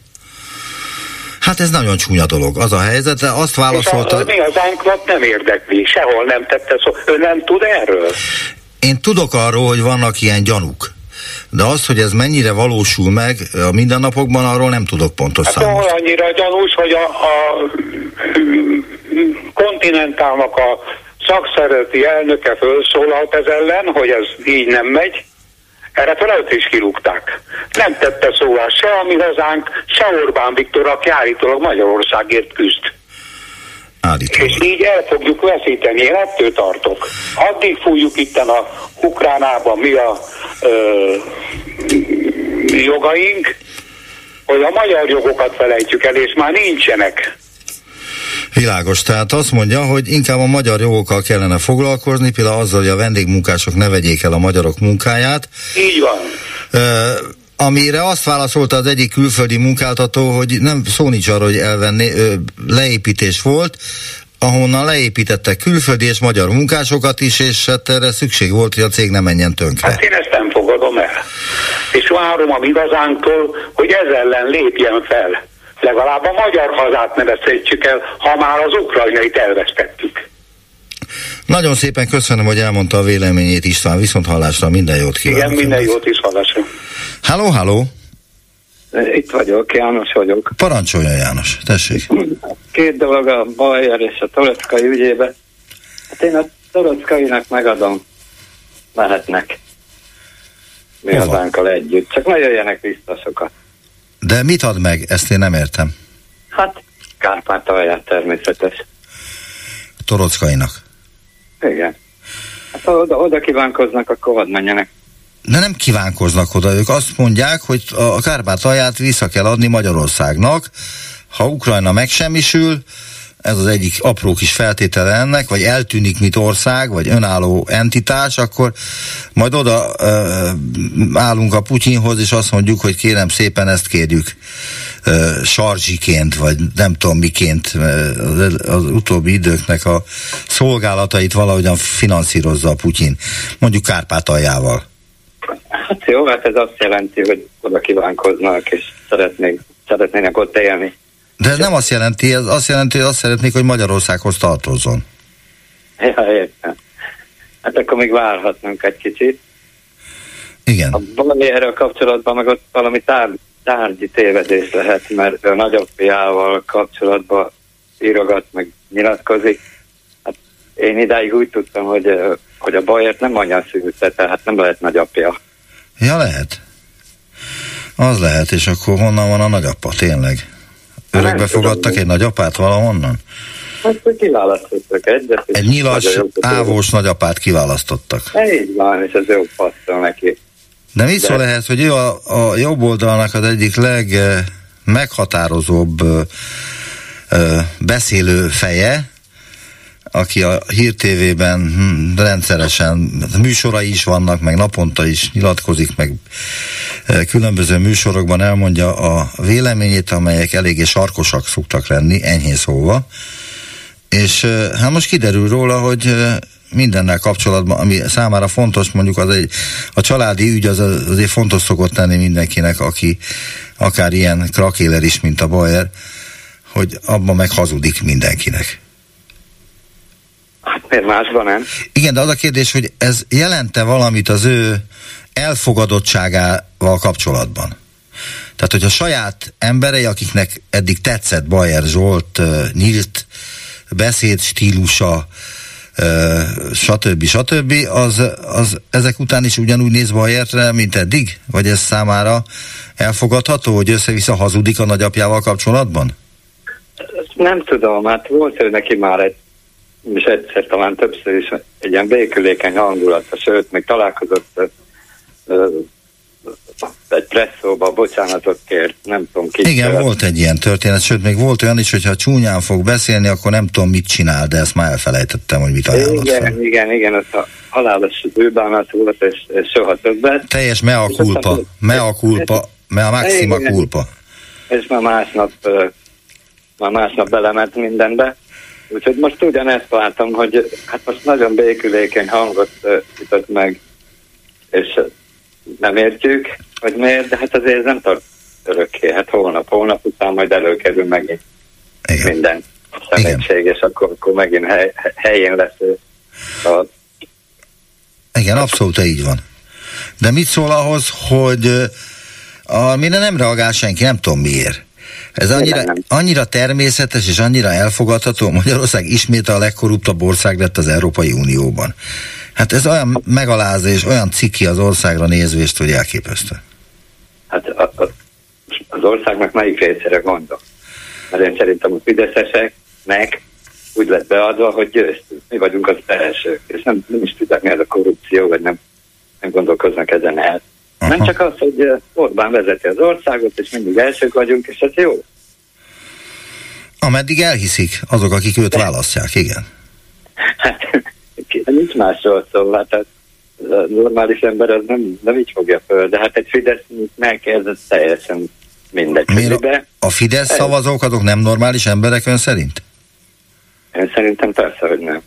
A: Hát ez nagyon csúnya dolog. Az a helyzet, de azt
J: És a,
A: válaszolta...
J: a, mi hazánkat nem érdekli, sehol nem tette szó. Ő nem tud erről?
A: Én tudok arról, hogy vannak ilyen gyanúk. De az, hogy ez mennyire valósul meg a mindennapokban, arról nem tudok pontos
J: Hát
A: számot.
J: olyannyira gyanús, hogy a, a kontinentálnak a szakszereti elnöke felszólalt ez ellen, hogy ez így nem megy, erre fel őt is kirúgták. Nem tette szóval se a mi hazánk, se Orbán Viktor, aki állítólag Magyarországért küzd.
A: Állítólag.
J: És így el fogjuk veszíteni, én ettől tartok. Addig fújjuk itten a Ukránában mi a ö, jogaink, hogy a magyar jogokat felejtjük el, és már nincsenek.
A: Világos, tehát azt mondja, hogy inkább a magyar jogokkal kellene foglalkozni, például azzal, hogy a vendégmunkások ne vegyék el a magyarok munkáját.
J: Így van.
A: Ö, amire azt válaszolta az egyik külföldi munkáltató, hogy nem szó nincs arra, hogy elvenni, ö, leépítés volt, ahonnan leépítettek külföldi és magyar munkásokat is, és hát erre szükség volt, hogy a cég ne menjen tönkre.
J: Hát én ezt nem fogadom el. És várom a mi hazánktól, hogy ez ellen lépjen fel. Legalább a magyar hazát ne veszítsük el, ha már az ukrajnait elvesztettük.
A: Nagyon szépen köszönöm, hogy elmondta a véleményét István, viszont hallásra minden jót kívánok.
J: Igen, minden jót is hallásra.
A: Halló, halló!
K: Itt vagyok, János vagyok.
A: Parancsolja János, tessék.
K: Két dolog a Bajer és a Torockai ügyébe. Hát én a Torockainak megadom. Mehetnek. Mi hazánkkal együtt. Csak ne jöjjenek vissza sokat.
A: De mit ad meg? Ezt én nem értem.
K: Hát, Kárpátalját természetes.
A: Torockainak.
K: Igen. Hát oda, oda kívánkoznak, akkor hadd menjenek.
A: De nem kívánkoznak oda, ők azt mondják, hogy a Kárpátalját vissza kell adni Magyarországnak. Ha Ukrajna megsemmisül, ez az egyik apró kis feltétele ennek, vagy eltűnik, mint ország, vagy önálló entitás, akkor majd oda ö, állunk a Putyinhoz, és azt mondjuk, hogy kérem szépen ezt kérjük ö, sarzsiként, vagy nem tudom miként az, az utóbbi időknek a szolgálatait valahogyan finanszírozza a Putyin, mondjuk Kárpátaljával.
K: Hát jó, hát ez azt jelenti, hogy oda kívánkoznak, és szeretnék, szeretnének ott élni.
A: De ez nem azt jelenti, ez azt jelenti, hogy azt szeretnék, hogy Magyarországhoz tartozzon.
K: Ja, értem. Hát akkor még várhatnunk egy kicsit.
A: Igen.
K: A valami erről kapcsolatban meg ott valami tár, tárgyi tévedés lehet, mert a nagyapjával kapcsolatban írogat, meg nyilatkozik. Hát én idáig úgy tudtam, hogy, hogy a bajért nem anya szülte, tehát nem lehet nagyapja.
A: Ja, lehet. Az lehet, és akkor honnan van a nagyapa, tényleg? Örökbe fogadtak egy nagyapát valahonnan?
K: Hát, kiválasztottak egyet.
A: Egy nyilas, ávós nagyapát kiválasztottak.
K: Így van, és ez jó passzol neki.
A: De mit szól ehhez, hogy ő a, a jobb oldalnak az egyik legmeghatározóbb beszélő feje, aki a Hír TV-ben hm, rendszeresen műsorai is vannak, meg naponta is nyilatkozik, meg különböző műsorokban elmondja a véleményét, amelyek eléggé sarkosak szoktak lenni, enyhén szólva. És hát most kiderül róla, hogy mindennel kapcsolatban, ami számára fontos, mondjuk az egy, a családi ügy az azért fontos szokott lenni mindenkinek, aki akár ilyen krakéler is, mint a Bayer, hogy abban meg hazudik mindenkinek.
K: Hát miért másban nem?
A: Igen, de az a kérdés, hogy ez jelente valamit az ő elfogadottságával kapcsolatban? Tehát, hogy a saját emberei, akiknek eddig tetszett Bajer Zsolt nyílt beszéd stílusa, stb. stb., az, az ezek után is ugyanúgy néz Bajerre, mint eddig? Vagy ez számára elfogadható, hogy össze-vissza hazudik a nagyapjával kapcsolatban?
K: Nem tudom, hát volt ő neki már egy és egyszer talán többször is egy ilyen békülékeny hangulata, sőt, még találkozott egy presszóba, bocsánatot kért, nem tudom ki.
A: Igen, kért. volt egy ilyen történet, sőt, még volt olyan is, hogyha csúnyán fog beszélni, akkor nem tudom, mit csinál, de ezt már elfelejtettem, hogy mit ajánlott
K: Igen, fel. igen, igen, az a halálos bőbánat volt, és, és soha többet.
A: Teljes mea culpa, mea culpa, mea maxima culpa.
K: És már másnap, már másnap belement mindenbe. Úgyhogy most ugyanezt látom, hogy hát most nagyon békülékeny hangot jutott meg, és nem értjük, hogy miért, de hát azért nem tart örökké. Hát holnap, holnap után majd előkerül megint Igen. minden szemétség, és akkor, akkor megint hely, helyén lesz a...
A: Igen, abszolút így van. De mit szól ahhoz, hogy a, mire nem reagál senki, nem tudom miért. Ez annyira, annyira természetes és annyira elfogadható, Magyarország ismét a legkorruptabb ország lett az Európai Unióban. Hát ez olyan megalázás, olyan ciki az országra nézvést, hogy elképesztő.
K: Hát a, a, az országnak melyik részére gondol? Mert én szerintem a fideszeseknek úgy lett beadva, hogy győztünk. Mi vagyunk az elsők, és nem, nem is tudják, mi ez a korrupció, vagy nem, nem gondolkoznak ezen el. Aha. Nem csak az, hogy Orbán vezeti az országot, és mindig elsők vagyunk, és ez jó.
A: Ameddig elhiszik azok, akik őt választják, igen.
K: Hát, nincs másról szó, hát a normális ember az nem, nem így fogja föl, de hát egy Fidesz megkérdez teljesen mindegy.
A: Miért a, a Fidesz ez... szavazók azok nem normális emberek ön szerint?
K: Én szerintem persze, hogy nem.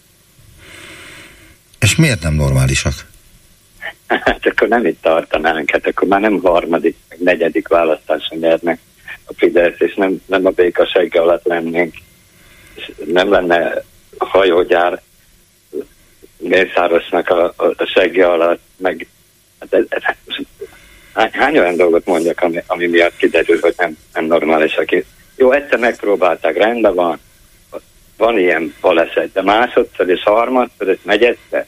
A: És miért nem normálisak?
K: Hát akkor nem itt tartanánk, hát akkor már nem harmadik, negyedik választáson nyernek a Fidesz, és nem, nem a békasegge alatt lennénk, és nem lenne hajógyár Mészárosnak a, a, segge alatt, meg hát ez, ez, hány, hány olyan dolgot mondjak, ami, ami miatt kiderül, hogy nem, nem normális, aki jó, egyszer megpróbálták, rendben van, van ilyen baleset, de másodszor és harmadszor és negyedszor,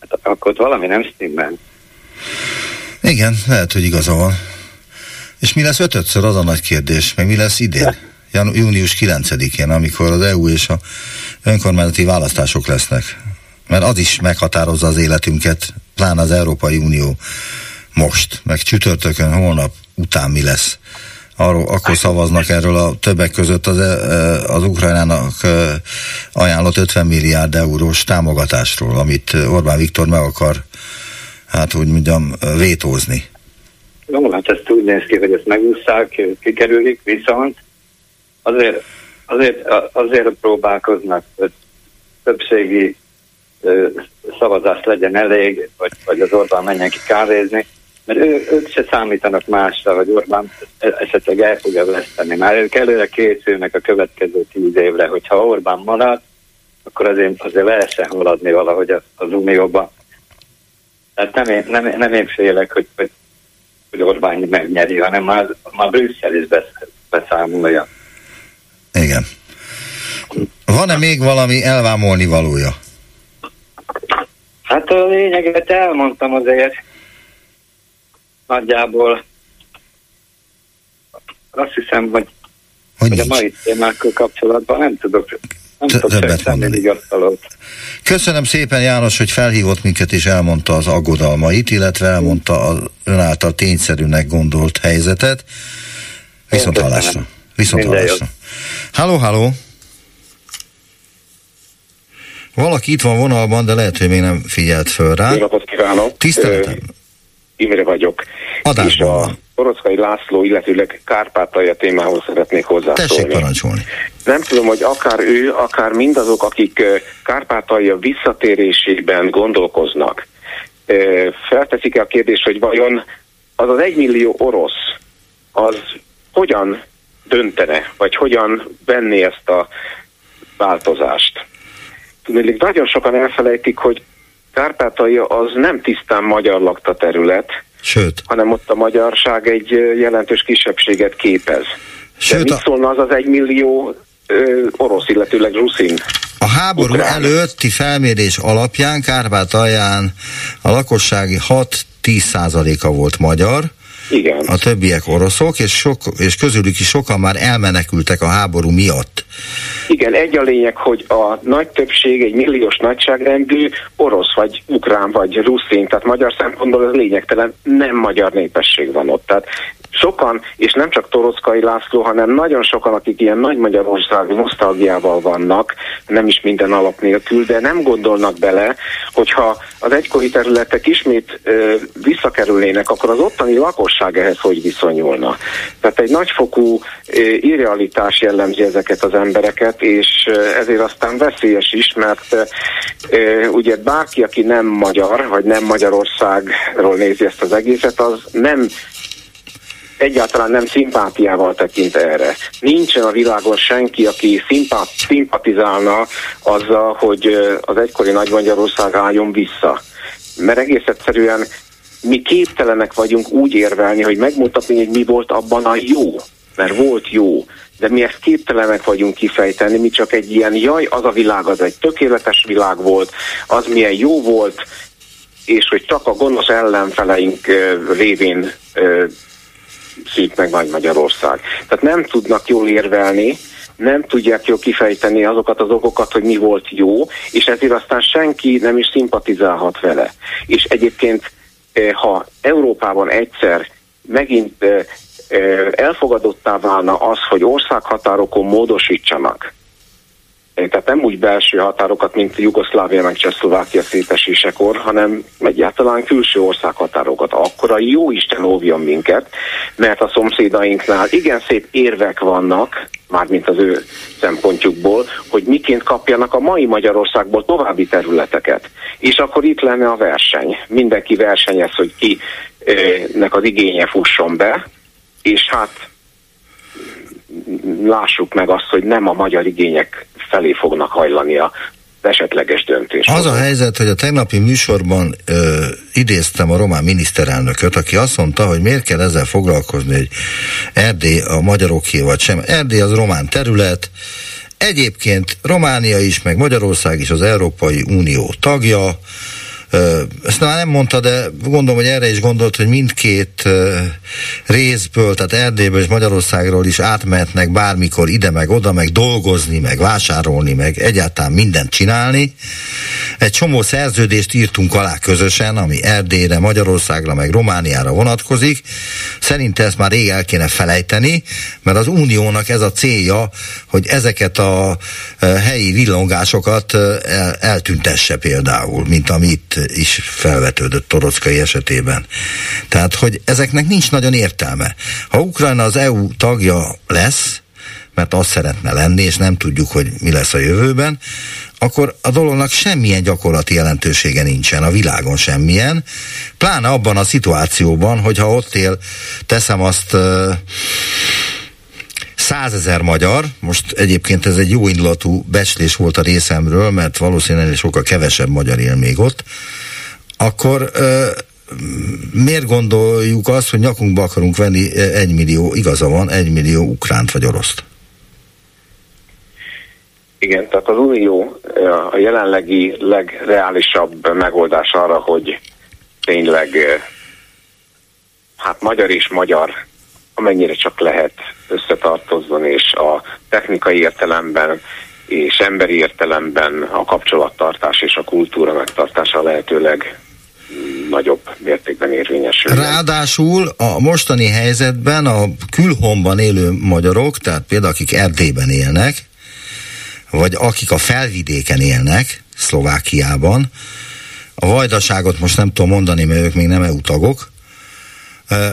K: hát akkor ott valami nem stimmel.
A: Igen, lehet, hogy igaza van. És mi lesz ötödször, az a nagy kérdés, meg mi lesz idén? Jan- június 9-én, amikor az EU és a önkormányzati választások lesznek. Mert az is meghatározza az életünket, pláne az Európai Unió most, meg csütörtökön, holnap után mi lesz arról, akkor szavaznak erről a többek között az, az Ukrajnának ajánlott 50 milliárd eurós támogatásról, amit Orbán Viktor meg akar, hát úgy mondjam, vétózni.
K: Jó, hát ezt úgy néz ki, hogy ezt megúszszák, kikerülik, viszont azért, azért, azért próbálkoznak, hogy többségi szavazás legyen elég, vagy, vagy az Orbán menjen ki kávézni, mert ő, ők se számítanak másra, hogy Orbán esetleg el fogja veszteni. Már ők előre készülnek a következő tíz évre, hogyha Orbán marad, akkor azért, azért lehessen haladni valahogy az Unióba. Tehát nem én, nem, nem én félek, hogy, hogy, hogy Orbán megnyeri, hanem már, már Brüsszel is beszámolja.
A: Igen. Van-e még valami elvámolni valója?
K: Hát a lényeget elmondtam azért. Nagyjából azt hiszem, hogy, hogy, hogy a mai témákkal kapcsolatban nem tudok nem
A: többet mondani. Köszönöm szépen János, hogy felhívott minket és elmondta az aggodalmait, illetve elmondta az ön által tényszerűnek gondolt helyzetet. Viszont hallásra. Viszont hallásra. Halló, halló! Valaki itt van vonalban, de lehet, hogy még nem figyelt föl rá.
L: Jó napot kívánok!
A: Tiszteletem!
L: Imre vagyok.
A: Adásban
L: és a. Oroszkai László, illetőleg Kárpátalja témához szeretnék hozzászólni.
A: Tessék parancsolni.
L: Nem tudom, hogy akár ő, akár mindazok, akik Kárpátalja visszatérésében gondolkoznak, felteszik-e a kérdést, hogy vajon az az egymillió orosz, az hogyan döntene, vagy hogyan venné ezt a változást? Tudnék, nagyon sokan elfelejtik, hogy Kárpátalja az nem tisztán magyar lakta terület,
A: Sőt.
L: hanem ott a magyarság egy jelentős kisebbséget képez. Sőt, De mit szólna az az egy millió ö, orosz, illetőleg ruszin?
A: A háború ukrán. előtti felmérés alapján Kárpátalján a lakossági 6-10 százaléka volt magyar,
L: igen.
A: A többiek oroszok, és, sok, és közülük is sokan már elmenekültek a háború miatt.
L: Igen, egy a lényeg, hogy a nagy többség egy milliós nagyságrendű orosz, vagy ukrán, vagy ruszin, tehát magyar szempontból ez lényegtelen, nem magyar népesség van ott. Tehát sokan, és nem csak Torockai László, hanem nagyon sokan, akik ilyen nagy Magyarországi nosztalgiával vannak, nem is minden alap nélkül, de nem gondolnak bele, hogyha az egykori területek ismét ö, visszakerülnének, akkor az ottani lakosság ehhez hogy viszonyulna. Tehát egy nagyfokú irrealitás jellemzi ezeket az embereket, és ezért aztán veszélyes is, mert ugye bárki, aki nem magyar, vagy nem Magyarországról nézi ezt az egészet, az nem egyáltalán nem szimpátiával tekint erre. Nincsen a világon senki, aki szimpát, szimpatizálna azzal, hogy az egykori Nagy Magyarország álljon vissza. Mert egész egyszerűen mi képtelenek vagyunk úgy érvelni, hogy megmutatni, hogy mi volt abban a jó. Mert volt jó. De mi ezt képtelenek vagyunk kifejteni, mi csak egy ilyen jaj, az a világ, az egy tökéletes világ volt, az milyen jó volt, és hogy csak a gonosz ellenfeleink révén szűnt meg Nagy Magyarország. Tehát nem tudnak jól érvelni, nem tudják jól kifejteni azokat az okokat, hogy mi volt jó, és ezért aztán senki nem is szimpatizálhat vele. És egyébként, ha Európában egyszer megint elfogadottá válna az, hogy országhatárokon módosítsanak, tehát nem úgy belső határokat, mint Jugoszlávia meg Csehszlovákia szétesésekor, hanem egyáltalán külső országhatárokat. Akkor a jó Isten óvjon minket, mert a szomszédainknál igen szép érvek vannak, mármint az ő szempontjukból, hogy miként kapjanak a mai Magyarországból további területeket. És akkor itt lenne a verseny. Mindenki versenyez, hogy ki nek az igénye fusson be, és hát lássuk meg azt, hogy nem a magyar igények felé fognak hajlani a esetleges döntés.
A: Az a helyzet, hogy a tegnapi műsorban ö, idéztem a román miniszterelnököt, aki azt mondta, hogy miért kell ezzel foglalkozni, hogy Erdély a magyaroké vagy sem. Erdély az román terület, Egyébként Románia is, meg Magyarország is az Európai Unió tagja, ezt már nem mondta, de gondolom, hogy erre is gondolt, hogy mindkét részből, tehát Erdélyből és Magyarországról is átmehetnek bármikor ide meg oda, meg dolgozni, meg vásárolni, meg egyáltalán mindent csinálni. Egy csomó szerződést írtunk alá közösen, ami Erdélyre, Magyarországra, meg Romániára vonatkozik. Szerinte ezt már rég el kéne felejteni, mert az uniónak ez a célja, hogy ezeket a helyi villongásokat el, eltüntesse például, mint amit is felvetődött Torockai esetében. Tehát, hogy ezeknek nincs nagyon értelme. Ha Ukrajna az EU tagja lesz, mert azt szeretne lenni, és nem tudjuk, hogy mi lesz a jövőben, akkor a dolognak semmilyen gyakorlati jelentősége nincsen, a világon semmilyen, pláne abban a szituációban, hogyha ott él, teszem azt százezer magyar, most egyébként ez egy jó indulatú becslés volt a részemről, mert valószínűleg sokkal kevesebb magyar él még ott, akkor ö, miért gondoljuk azt, hogy nyakunkba akarunk venni egy millió, igaza van, egy millió ukránt vagy oroszt?
L: Igen, tehát az Unió a jelenlegi legreálisabb megoldás arra, hogy tényleg hát magyar és magyar amennyire csak lehet összetartozzon, és a technikai értelemben és emberi értelemben a kapcsolattartás és a kultúra megtartása lehetőleg nagyobb mértékben érvényesül.
A: Ráadásul a mostani helyzetben a külhomban élő magyarok, tehát például akik Erdélyben élnek, vagy akik a felvidéken élnek, Szlovákiában, a vajdaságot most nem tudom mondani, mert ők még nem EU tagok,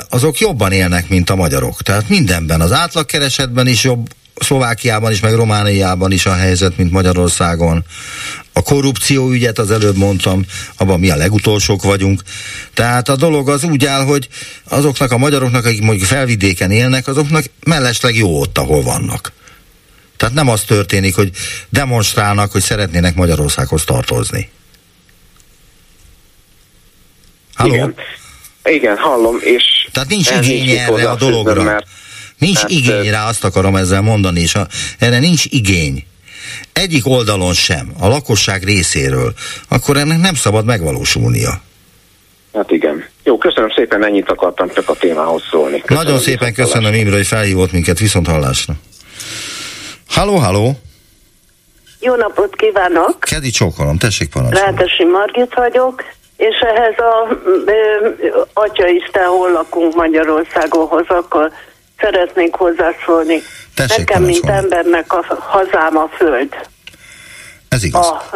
A: azok jobban élnek, mint a magyarok. Tehát mindenben, az átlagkeresetben is jobb, Szlovákiában is, meg Romániában is a helyzet, mint Magyarországon. A korrupció ügyet az előbb mondtam, abban mi a legutolsók vagyunk. Tehát a dolog az úgy áll, hogy azoknak a magyaroknak, akik mondjuk felvidéken élnek, azoknak mellesleg jó ott, ahol vannak. Tehát nem az történik, hogy demonstrálnak, hogy szeretnének Magyarországhoz tartozni.
L: Halló? Igen. Igen, hallom, és...
A: Tehát nincs igény erre a dologra. Mert, nincs mert, igény rá, azt akarom ezzel mondani, és a, erre nincs igény. Egyik oldalon sem, a lakosság részéről, akkor ennek nem szabad megvalósulnia.
L: Hát igen. Jó, köszönöm szépen, ennyit akartam csak a témához szólni.
A: Köszönöm Nagyon szépen köszönöm Imre, hogy felhívott minket viszont hallásra. Halló, halló!
M: Jó napot kívánok!
A: Kedi csókolom, tessék parancsolni.
M: Rátesi Margit vagyok és ehhez a ö, Atya Isten, hol lakunk Magyarországonhoz, akkor szeretnék hozzászólni.
A: Tessék,
M: Nekem, mint embernek a hazám a föld.
A: Ez igaz. A,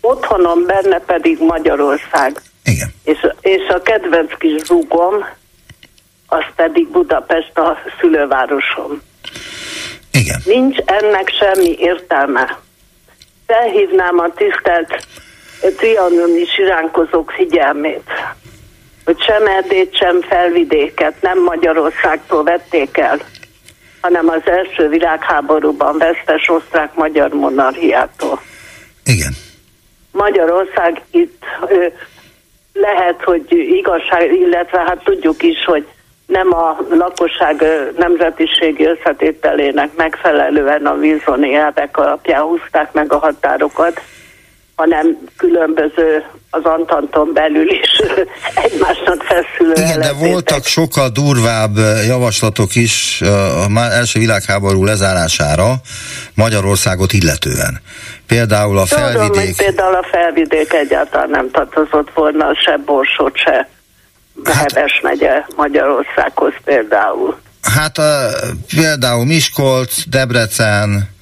M: otthonom benne pedig Magyarország.
A: Igen.
M: És, és a kedvenc kis zúgom, az pedig Budapest a szülővárosom.
A: Igen.
M: Nincs ennek semmi értelme. Felhívnám a tisztelt trianon is iránkozók figyelmét, hogy sem Erdét, sem felvidéket nem Magyarországtól vették el, hanem az első világháborúban vesztes osztrák-magyar monarchiától.
A: Igen.
M: Magyarország itt ö, lehet, hogy igazság, illetve hát tudjuk is, hogy nem a lakosság nemzetiségi összetételének megfelelően a vízoni elvek alapján húzták meg a határokat, hanem különböző az Antanton belül is *laughs* egymásnak feszülő
A: Igen, de voltak sokkal durvább javaslatok is a már első világháború lezárására Magyarországot illetően. Például a Tudom, felvidék...
M: például a felvidék egyáltalán nem tartozott volna se Borsot, se hát, Heves megye Magyarországhoz például.
A: Hát uh, például Miskolc, Debrecen,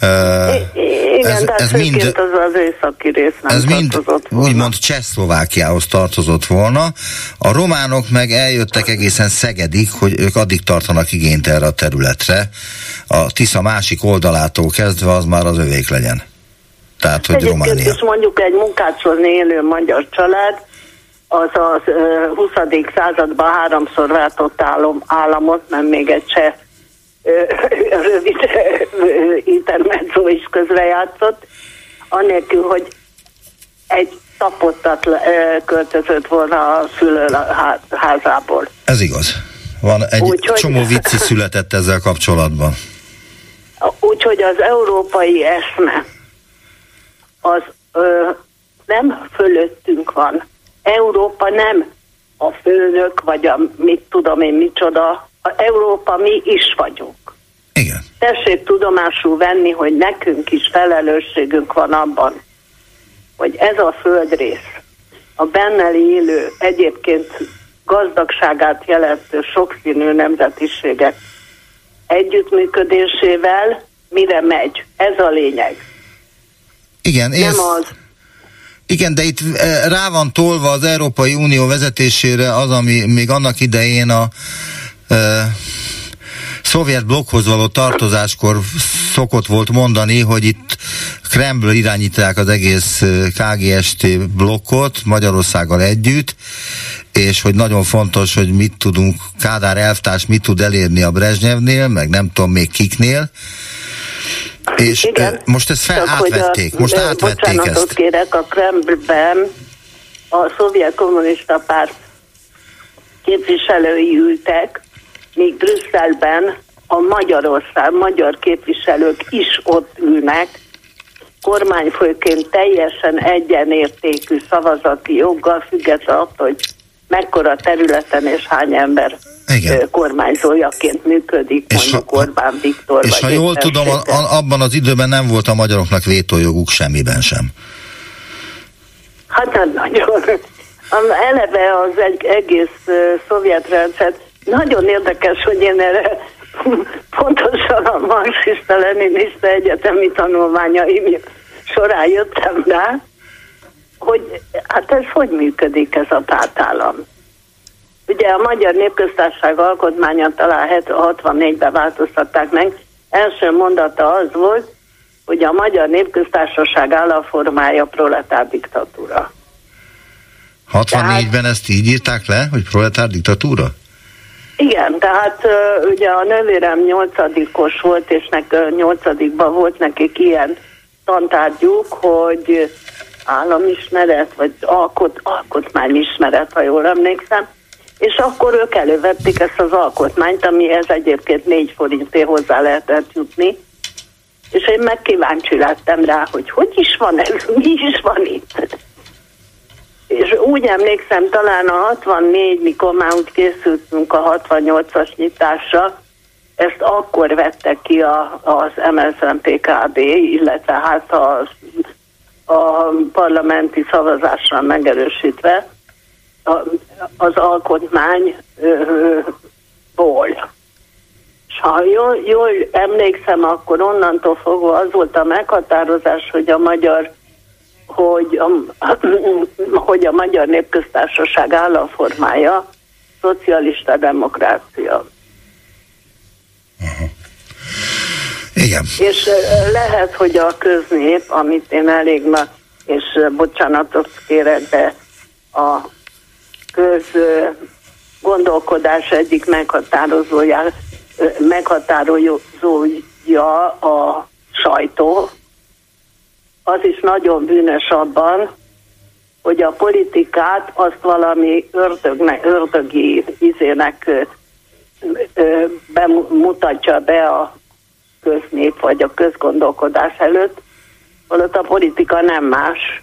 M: igen, ez, ez mind, az az északi rész nem ez mind
A: úgymond Csehszlovákiához tartozott volna. A románok meg eljöttek egészen Szegedig, hogy ők addig tartanak igényt erre a területre. A Tisza másik oldalától kezdve az már az övék legyen. Tehát, hogy Egyébként Románia.
M: is mondjuk egy munkácsolni élő magyar család, az az 20. században háromszor váltott állam, államot, nem még egy cseh rövid *laughs* intermezzo is közrejátszott, anélkül, hogy egy tapottat költözött volna a szülő házából.
A: Ez igaz. Van egy Úgy, csomó vicci született ezzel kapcsolatban.
M: Úgyhogy az európai eszme az ö, nem fölöttünk van. Európa nem a főnök, vagy a mit tudom én micsoda. A Európa mi is vagyunk.
A: Igen.
M: Tessék tudomásul venni, hogy nekünk is felelősségünk van abban, hogy ez a földrész, a benne élő, egyébként gazdagságát jelentő sokszínű nemzetiségek együttműködésével mire megy. Ez a lényeg.
A: Igen,
M: Nem az.
A: Igen, de itt eh, rá van tolva az Európai Unió vezetésére az, ami még annak idején a szovjet blokkhoz való tartozáskor szokott volt mondani, hogy itt Kreml irányítják az egész KGST blokkot Magyarországgal együtt, és hogy nagyon fontos, hogy mit tudunk, Kádár elvtárs mit tud elérni a Brezsnyevnél, meg nem tudom még kiknél, és Igen, most ezt fel átvették, most átvették ezt.
M: kérek, a Kremlben a szovjet kommunista párt képviselői ültek, míg Brüsszelben a Magyarország, magyar képviselők is ott ülnek, kormányfőként teljesen egyenértékű szavazati joggal, függetlenül attól, hogy mekkora területen és hány ember
A: Igen.
M: kormányzójaként működik, és mondjuk ha, Orbán Viktor.
A: És
M: vagy
A: ha jól tudom, a, abban az időben nem volt a magyaroknak vétójoguk semmiben sem.
M: Hát nem nagyon. Eleve az egész szovjet rendszer. Nagyon érdekes, hogy én erre *laughs* pontosan a marxista leninista egyetemi tanulmányaim során jöttem rá, hogy hát ez hogy működik ez a pártállam. Ugye a Magyar Népköztársaság alkotmánya talán 64-ben változtatták meg. Első mondata az volt, hogy a Magyar Népköztársaság államformája proletár diktatúra.
A: 64-ben ezt így írták le, hogy proletár diktatúra?
M: Igen, tehát ugye a nővérem nyolcadikos volt, és nek nyolcadikban volt nekik ilyen tantárgyuk, hogy államismeret, vagy alkot, alkotmányismeret, ha jól emlékszem, és akkor ők elővették ezt az alkotmányt, amihez egyébként négy forintért hozzá lehetett jutni, és én meg lettem rá, hogy hogy is van ez, mi is van itt. És úgy emlékszem, talán a 64, mikor már úgy készültünk a 68-as nyitásra, ezt akkor vette ki a, az MSZNPKB, illetve hát az a parlamenti szavazásra megerősítve az alkotmányból. És ha jól, jól emlékszem, akkor onnantól fogva az volt a meghatározás, hogy a magyar hogy a, *clears throat* hogy a Magyar Népköztársaság államformája szocialista demokrácia.
A: Uh-huh. Igen.
M: És lehet, hogy a köznép, amit én elég ma, és bocsánatot kérek, de a köz gondolkodás egyik meghatározója, meghatározója a sajtó, az is nagyon bűnös abban, hogy a politikát azt valami ördögnek, ördögi izének bemutatja be a köznép vagy a közgondolkodás előtt, holott a politika nem más,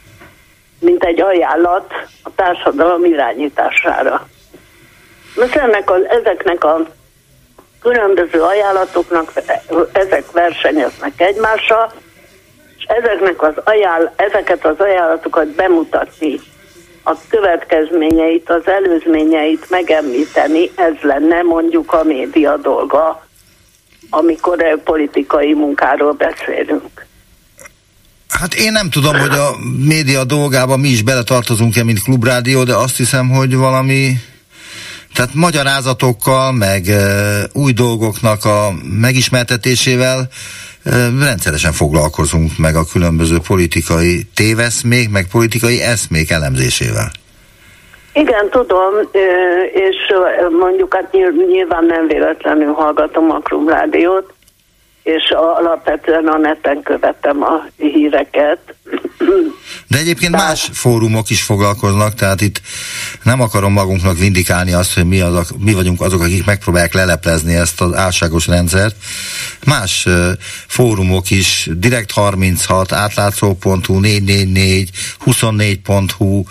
M: mint egy ajánlat a társadalom irányítására. Most ennek a, ezeknek a különböző ajánlatoknak ezek versenyeznek egymással, ezeknek az ajánl, ezeket az ajánlatokat bemutatni, a következményeit, az előzményeit megemlíteni, ez lenne mondjuk a média dolga, amikor politikai munkáról beszélünk.
A: Hát én nem tudom, hogy a média dolgába mi is beletartozunk-e, mint klubrádió, de azt hiszem, hogy valami tehát magyarázatokkal, meg e, új dolgoknak a megismertetésével e, rendszeresen foglalkozunk meg a különböző politikai téveszmék, meg politikai eszmék elemzésével.
M: Igen, tudom, és mondjuk hát nyilván nem véletlenül hallgatom a klubrádiót, és alapvetően a neten követem a híreket,
A: De egyébként más fórumok is foglalkoznak, tehát itt nem akarom magunknak vindikálni azt, hogy mi, azok, mi vagyunk azok, akik megpróbálják leleplezni ezt az álságos rendszert. Más uh, fórumok is, Direkt 36, átlátszó.hu, 444, 24.hu, uh,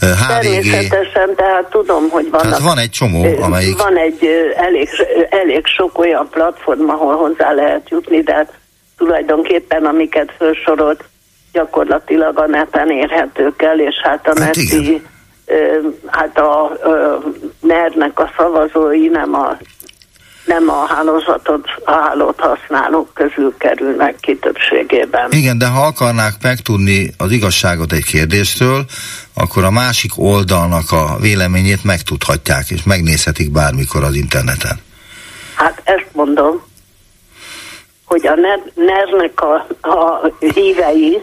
A: HVG.
M: Természetesen, tehát tudom, hogy vannak.
A: Tehát van egy csomó, amelyik...
M: Van egy elég, elég sok olyan platform, ahol hozzá lehet jutni, de hát tulajdonképpen amiket felsorolt, gyakorlatilag a neten érhetők el, és hát a hát neti, hát a, NER-nek a szavazói nem a nem a hálózatot, a hálót használók közül kerülnek ki többségében.
A: Igen, de ha akarnák megtudni az igazságot egy kérdésről, akkor a másik oldalnak a véleményét megtudhatják, és megnézhetik bármikor az interneten.
M: Hát ezt mondom, hogy a NER-nek a, a hívei,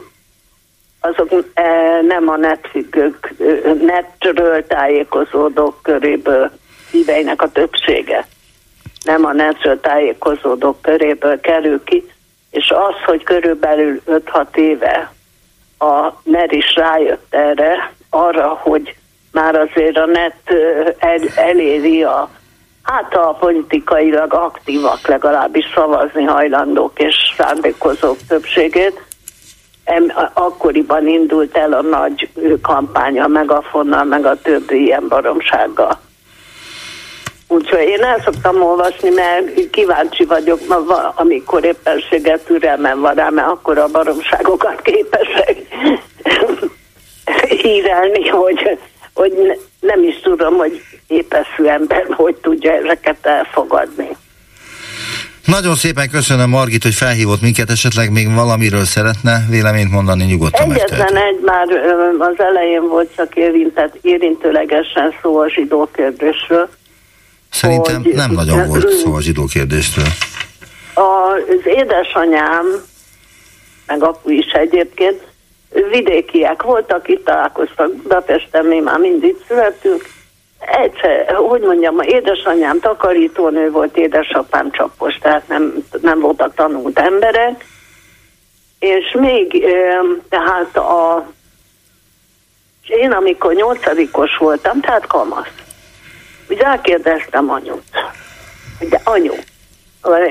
M: azok e, nem a netfüggők, netről tájékozódók köréből híveinek a többsége. Nem a netről tájékozódók köréből kerül ki, és az, hogy körülbelül 5-6 éve a NER is rájött erre, arra, hogy már azért a net el, eléri a hát a politikailag aktívak legalábbis szavazni hajlandók és szándékozók többségét, akkoriban indult el a nagy kampány a megafonnal, meg a többi ilyen baromsággal. Úgyhogy én el szoktam olvasni, mert kíváncsi vagyok, amikor éppenséget türelmem van rá, mert akkor a baromságokat képesek *laughs* hírelni, hogy, hogy nem is tudom, hogy épeszű ember hogy tudja ezeket elfogadni.
A: Nagyon szépen köszönöm Margit, hogy felhívott minket, esetleg még valamiről szeretne véleményt mondani, nyugodtan
M: Egyetlen egy már az elején volt csak érintett, érintőlegesen szó a zsidó kérdésről.
A: Szerintem hogy, nem nagyon volt szó a zsidó kérdésről.
M: Az édesanyám, meg apu is egyébként, vidékiek voltak, itt találkoztak Budapesten, mi már mindig születünk, egyszer, hogy mondjam, édesanyám takarítónő volt, édesapám csapos, tehát nem, nem voltak tanult emberek, és még tehát a én amikor nyolcadikos voltam, tehát kamasz, ugye elkérdeztem anyut, de anyu,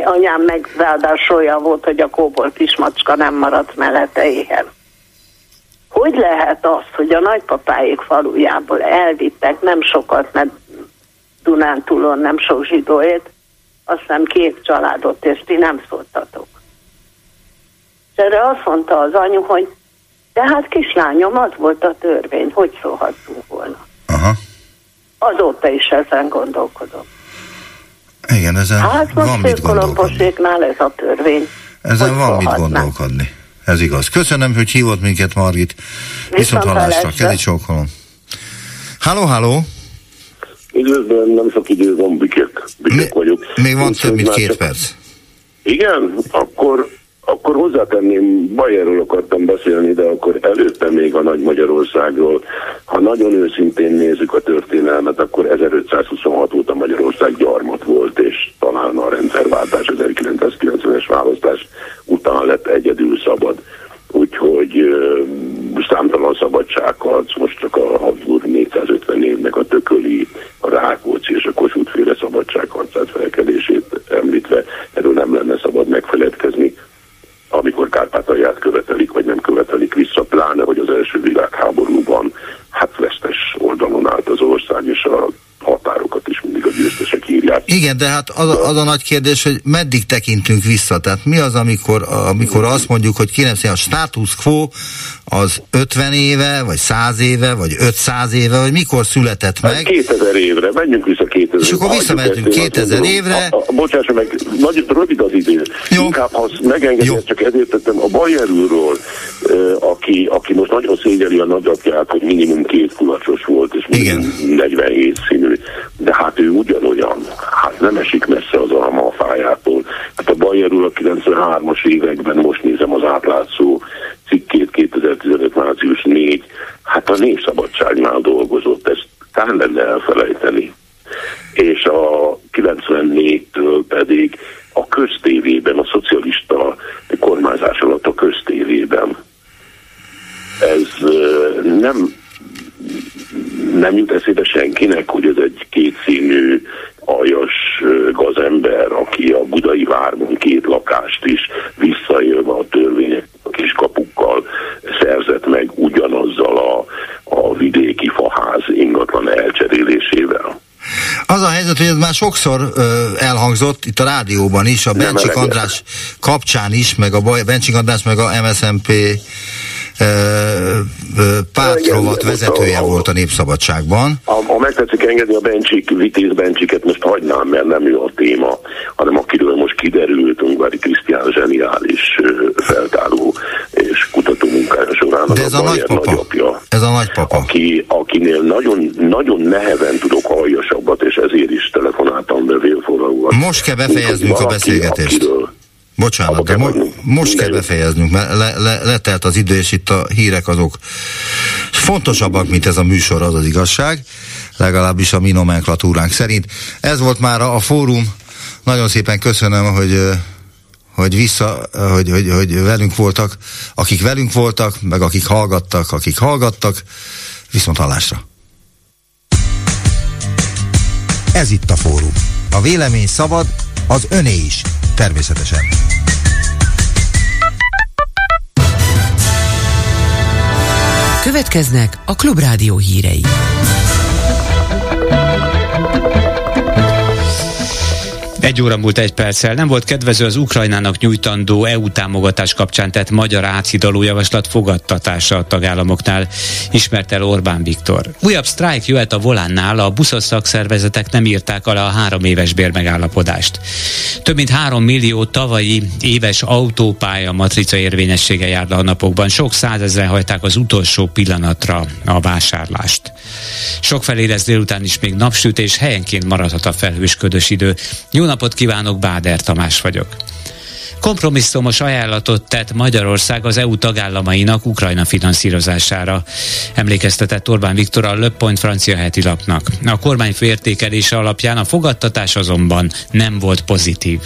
M: anyám meg ráadásul volt, hogy a kóbor kismacska nem maradt mellette éhen hogy lehet az, hogy a nagypapáik falujából elvittek nem sokat, mert Dunántúlon nem sok zsidóét, azt hiszem két családot, és ti nem szóltatok. És erre azt mondta az anyu, hogy de hát kislányom, az volt a törvény, hogy szólhattunk volna.
A: Aha.
M: Azóta is ezen gondolkodom.
A: Igen, ezen
M: hát
A: van mit gondolkodni.
M: ez a törvény.
A: Ezen van mit gondolkodni. Ez igaz. Köszönöm, hogy hívott minket, Margit. Viszont hallásra. Kedi csókolom. Halló, halló!
N: Üdvözlöm, nem sok idő van, Biket. Biket vagyok.
A: Még van több mint két perc.
N: Igen? Akkor, akkor hozzátenném, Bayerről akartam beszélni, de akkor előtte még a Nagy Magyarországról. Ha nagyon őszintén nézzük a történelmet, akkor 1526 óta Magyarország gyarmat volt, és talán a rendszerváltás, 1990-es választás után lett egyedül szabad. Úgyhogy számtalan szabadságharc, most csak a Habsburg 450 évnek a tököli, a Rákóczi és a Kossuth féle szabadságharcát felkelését említve, erről nem lenne szabad megfeledkezni amikor Kárpátalját követelik, vagy nem követelik vissza, pláne, hogy az első világháborúban hát vesztes oldalon állt az ország, és a határokat is mindig a győztesek írják.
A: Igen, de hát az, az a nagy kérdés, hogy meddig tekintünk vissza? Tehát mi az, amikor, amikor azt mondjuk, hogy 90 a status quo az 50 éve, vagy 100 éve, vagy 500 éve, vagy mikor született meg? Hát
N: 2000 évre, menjünk vissza 2000
A: És akkor visszamentünk 2000 évre.
N: A, a, bocsássa meg, nagy, rövid az idő. Jó. Inkább, ha megengedett, csak ezért tettem a Bayer úrról, aki, aki most nagyon szégyeli a nagyapját, hogy minimum két kulacsos volt, és minimum 47 színű de hát ő ugyanolyan, hát nem esik messze az a fájától. Hát a Bayer úr a 93-as években, most nézem az átlátszó cikkét 2015. március 4, hát a népszabadságnál dolgozott, ezt kár lenne elfelejteni. És a 94-től pedig a köztévében, a szocialista kormányzás alatt a köztévében nem jut eszébe senkinek, hogy ez egy kétszínű, aljas gazember, aki a budai várban két lakást is visszaélve a törvények kis kapukkal szerzett meg ugyanazzal a, a vidéki faház ingatlan elcserélésével.
A: Az a helyzet, hogy ez már sokszor ö, elhangzott itt a rádióban is, a Bencsik András kapcsán is, meg a Bencsik András, meg a MSMP ö, pártrovat vezetője volt a Népszabadságban.
N: A, ha megtetszik engedni a Bencsik, Vitéz Bencsiket most hagynám, mert nem ő a téma, hanem akiről most kiderült, Ungvári Krisztián zseniális feltáró és kutató munkája során
A: De ez a, a nagypapa. Nagyapja,
N: ez
A: a nagypapa.
N: Aki, akinél nagyon, nagyon neheven tudok aljasabbat, és ezért is telefonáltam be vélforralóval.
A: Most kell befejeznünk a beszélgetést. Akiről, Bocsánat, de mo- most kell befejeznünk, mert le- le- letelt az idő, és itt a hírek azok fontosabbak, mint ez a műsor, az az igazság, legalábbis a mi nomenklatúránk szerint. Ez volt már a fórum. Nagyon szépen köszönöm, hogy hogy vissza, hogy, hogy, hogy velünk voltak, akik velünk voltak, meg akik hallgattak, akik hallgattak, viszont hallásra. Ez itt a fórum. A vélemény szabad, az öné is, természetesen.
O: Következnek a Klubrádió hírei.
B: Egy óra múlt egy perccel. Nem volt kedvező az Ukrajnának nyújtandó EU támogatás kapcsán tett magyar átszidaló javaslat fogadtatása a tagállamoknál, ismert el Orbán Viktor. Újabb sztrájk jöhet a volánnál, a buszos szakszervezetek nem írták alá a három éves bérmegállapodást. Több mint három millió tavalyi éves autópálya matrica érvényessége jár a napokban. Sok százezren hagyták az utolsó pillanatra a vásárlást. Sok felé lesz délután is még napsütés, helyenként maradhat a felhős ködös idő. Jó napot kívánok, Báder Tamás vagyok. Kompromisszumos ajánlatot tett Magyarország az EU tagállamainak Ukrajna finanszírozására. Emlékeztetett Orbán Viktor a Le Point francia heti lapnak. A kormány fértékelése alapján a fogadtatás azonban nem volt pozitív.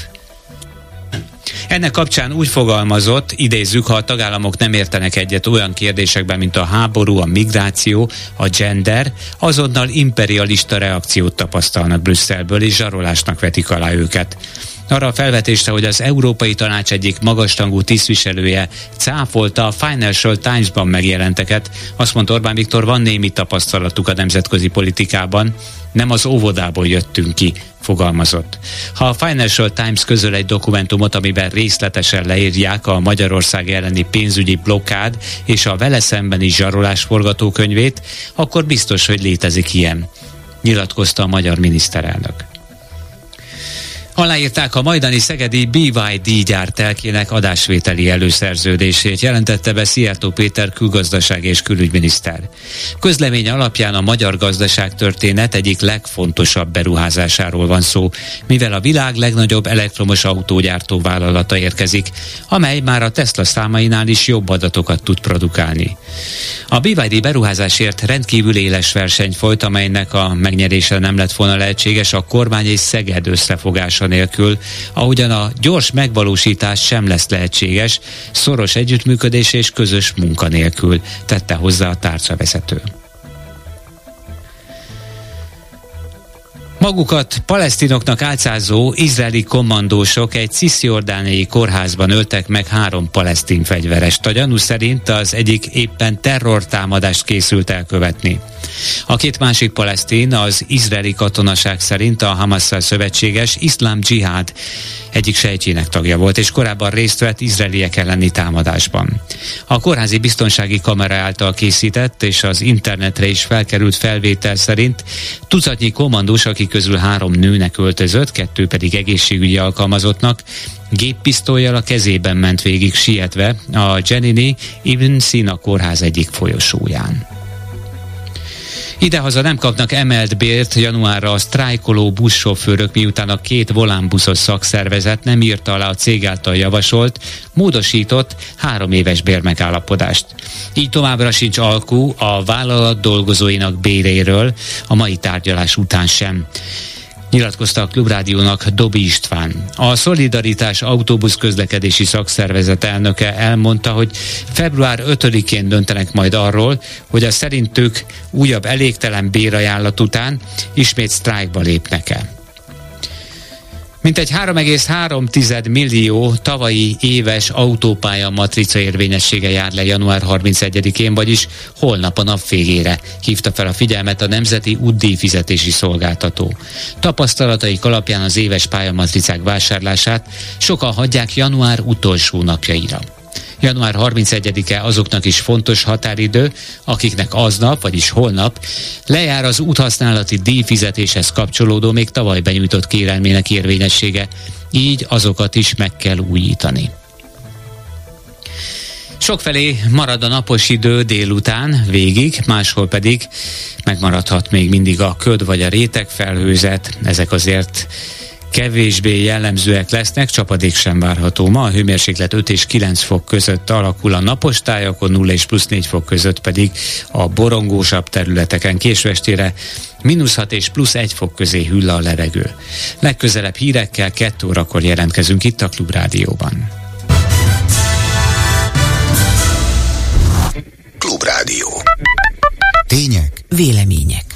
B: Ennek kapcsán úgy fogalmazott, idézzük, ha a tagállamok nem értenek egyet olyan kérdésekben, mint a háború, a migráció, a gender, azonnal imperialista reakciót tapasztalnak Brüsszelből, és zsarolásnak vetik alá őket. Arra a felvetésre, hogy az Európai Tanács egyik magastangú tisztviselője cáfolta a Financial Times-ban megjelenteket, azt mondta Orbán Viktor, van némi tapasztalatuk a nemzetközi politikában, nem az óvodából jöttünk ki, fogalmazott. Ha a Financial Times közöl egy dokumentumot, amiben részletesen leírják a Magyarország elleni pénzügyi blokkád és a vele szembeni zsarolás forgatókönyvét, akkor biztos, hogy létezik ilyen, nyilatkozta a magyar miniszterelnök. Aláírták a majdani szegedi BYD gyártelkének adásvételi előszerződését, jelentette be Szijjártó Péter külgazdaság és külügyminiszter. Közlemény alapján a magyar gazdaság történet egyik legfontosabb beruházásáról van szó, mivel a világ legnagyobb elektromos autógyártó vállalata érkezik, amely már a Tesla számainál is jobb adatokat tud produkálni. A BYD beruházásért rendkívül éles verseny folyt, amelynek a megnyerése nem lett volna lehetséges a kormány és Szeged összefogása nélkül, ahogyan a gyors megvalósítás sem lesz lehetséges, szoros együttműködés és közös munka nélkül, tette hozzá a tárcavezető. Magukat palesztinoknak álcázó izraeli kommandósok egy cisziordániai kórházban öltek meg három palesztin fegyverest. A gyanú szerint az egyik éppen terrortámadást készült elkövetni. A két másik palesztin az izraeli katonaság szerint a Hamasszal szövetséges iszlám dzsihád egyik sejtjének tagja volt, és korábban részt vett izraeliek elleni támadásban. A kórházi biztonsági kamera által készített és az internetre is felkerült felvétel szerint tucatnyi kommandós, akik közül három nőnek öltözött, kettő pedig egészségügyi alkalmazottnak, géppisztolyjal a kezében ment végig sietve a Jenini Ibn Sina kórház egyik folyosóján. Idehaza nem kapnak emelt bért januárra a sztrájkoló buszsofőrök, miután a két volánbuszos szakszervezet nem írta alá a cég által javasolt, módosított három éves bérmegállapodást. Így továbbra sincs alkú a vállalat dolgozóinak béréről a mai tárgyalás után sem nyilatkozta a Klubrádiónak Dobi István. A Szolidaritás autóbusz közlekedési szakszervezet elnöke elmondta, hogy február 5-én döntenek majd arról, hogy a szerintük újabb elégtelen bérajánlat után ismét sztrájkba lépnek-e. Mintegy 3,3 millió tavalyi éves autópálya matrica érvényessége jár le január 31-én, vagyis holnap a nap végére, hívta fel a figyelmet a Nemzeti Útdíj fizetési szolgáltató. Tapasztalataik alapján az éves pályamatricák vásárlását sokan hagyják január utolsó napjaira. Január 31-e azoknak is fontos határidő, akiknek aznap, vagyis holnap lejár az úthasználati díjfizetéshez kapcsolódó még tavaly benyújtott kérelmének érvényessége, így azokat is meg kell újítani. Sokfelé marad a napos idő délután, végig, máshol pedig megmaradhat még mindig a köd vagy a réteg felhőzet, ezek azért kevésbé jellemzőek lesznek, csapadék sem várható. Ma a hőmérséklet 5 és 9 fok között alakul a napos tájakon, 0 és plusz 4 fok között pedig a borongósabb területeken késvestére mínusz 6 és plusz 1 fok közé hűl a levegő. Legközelebb hírekkel 2 órakor jelentkezünk itt a Klubrádióban.
P: Klubrádió. Tények.
O: Vélemények.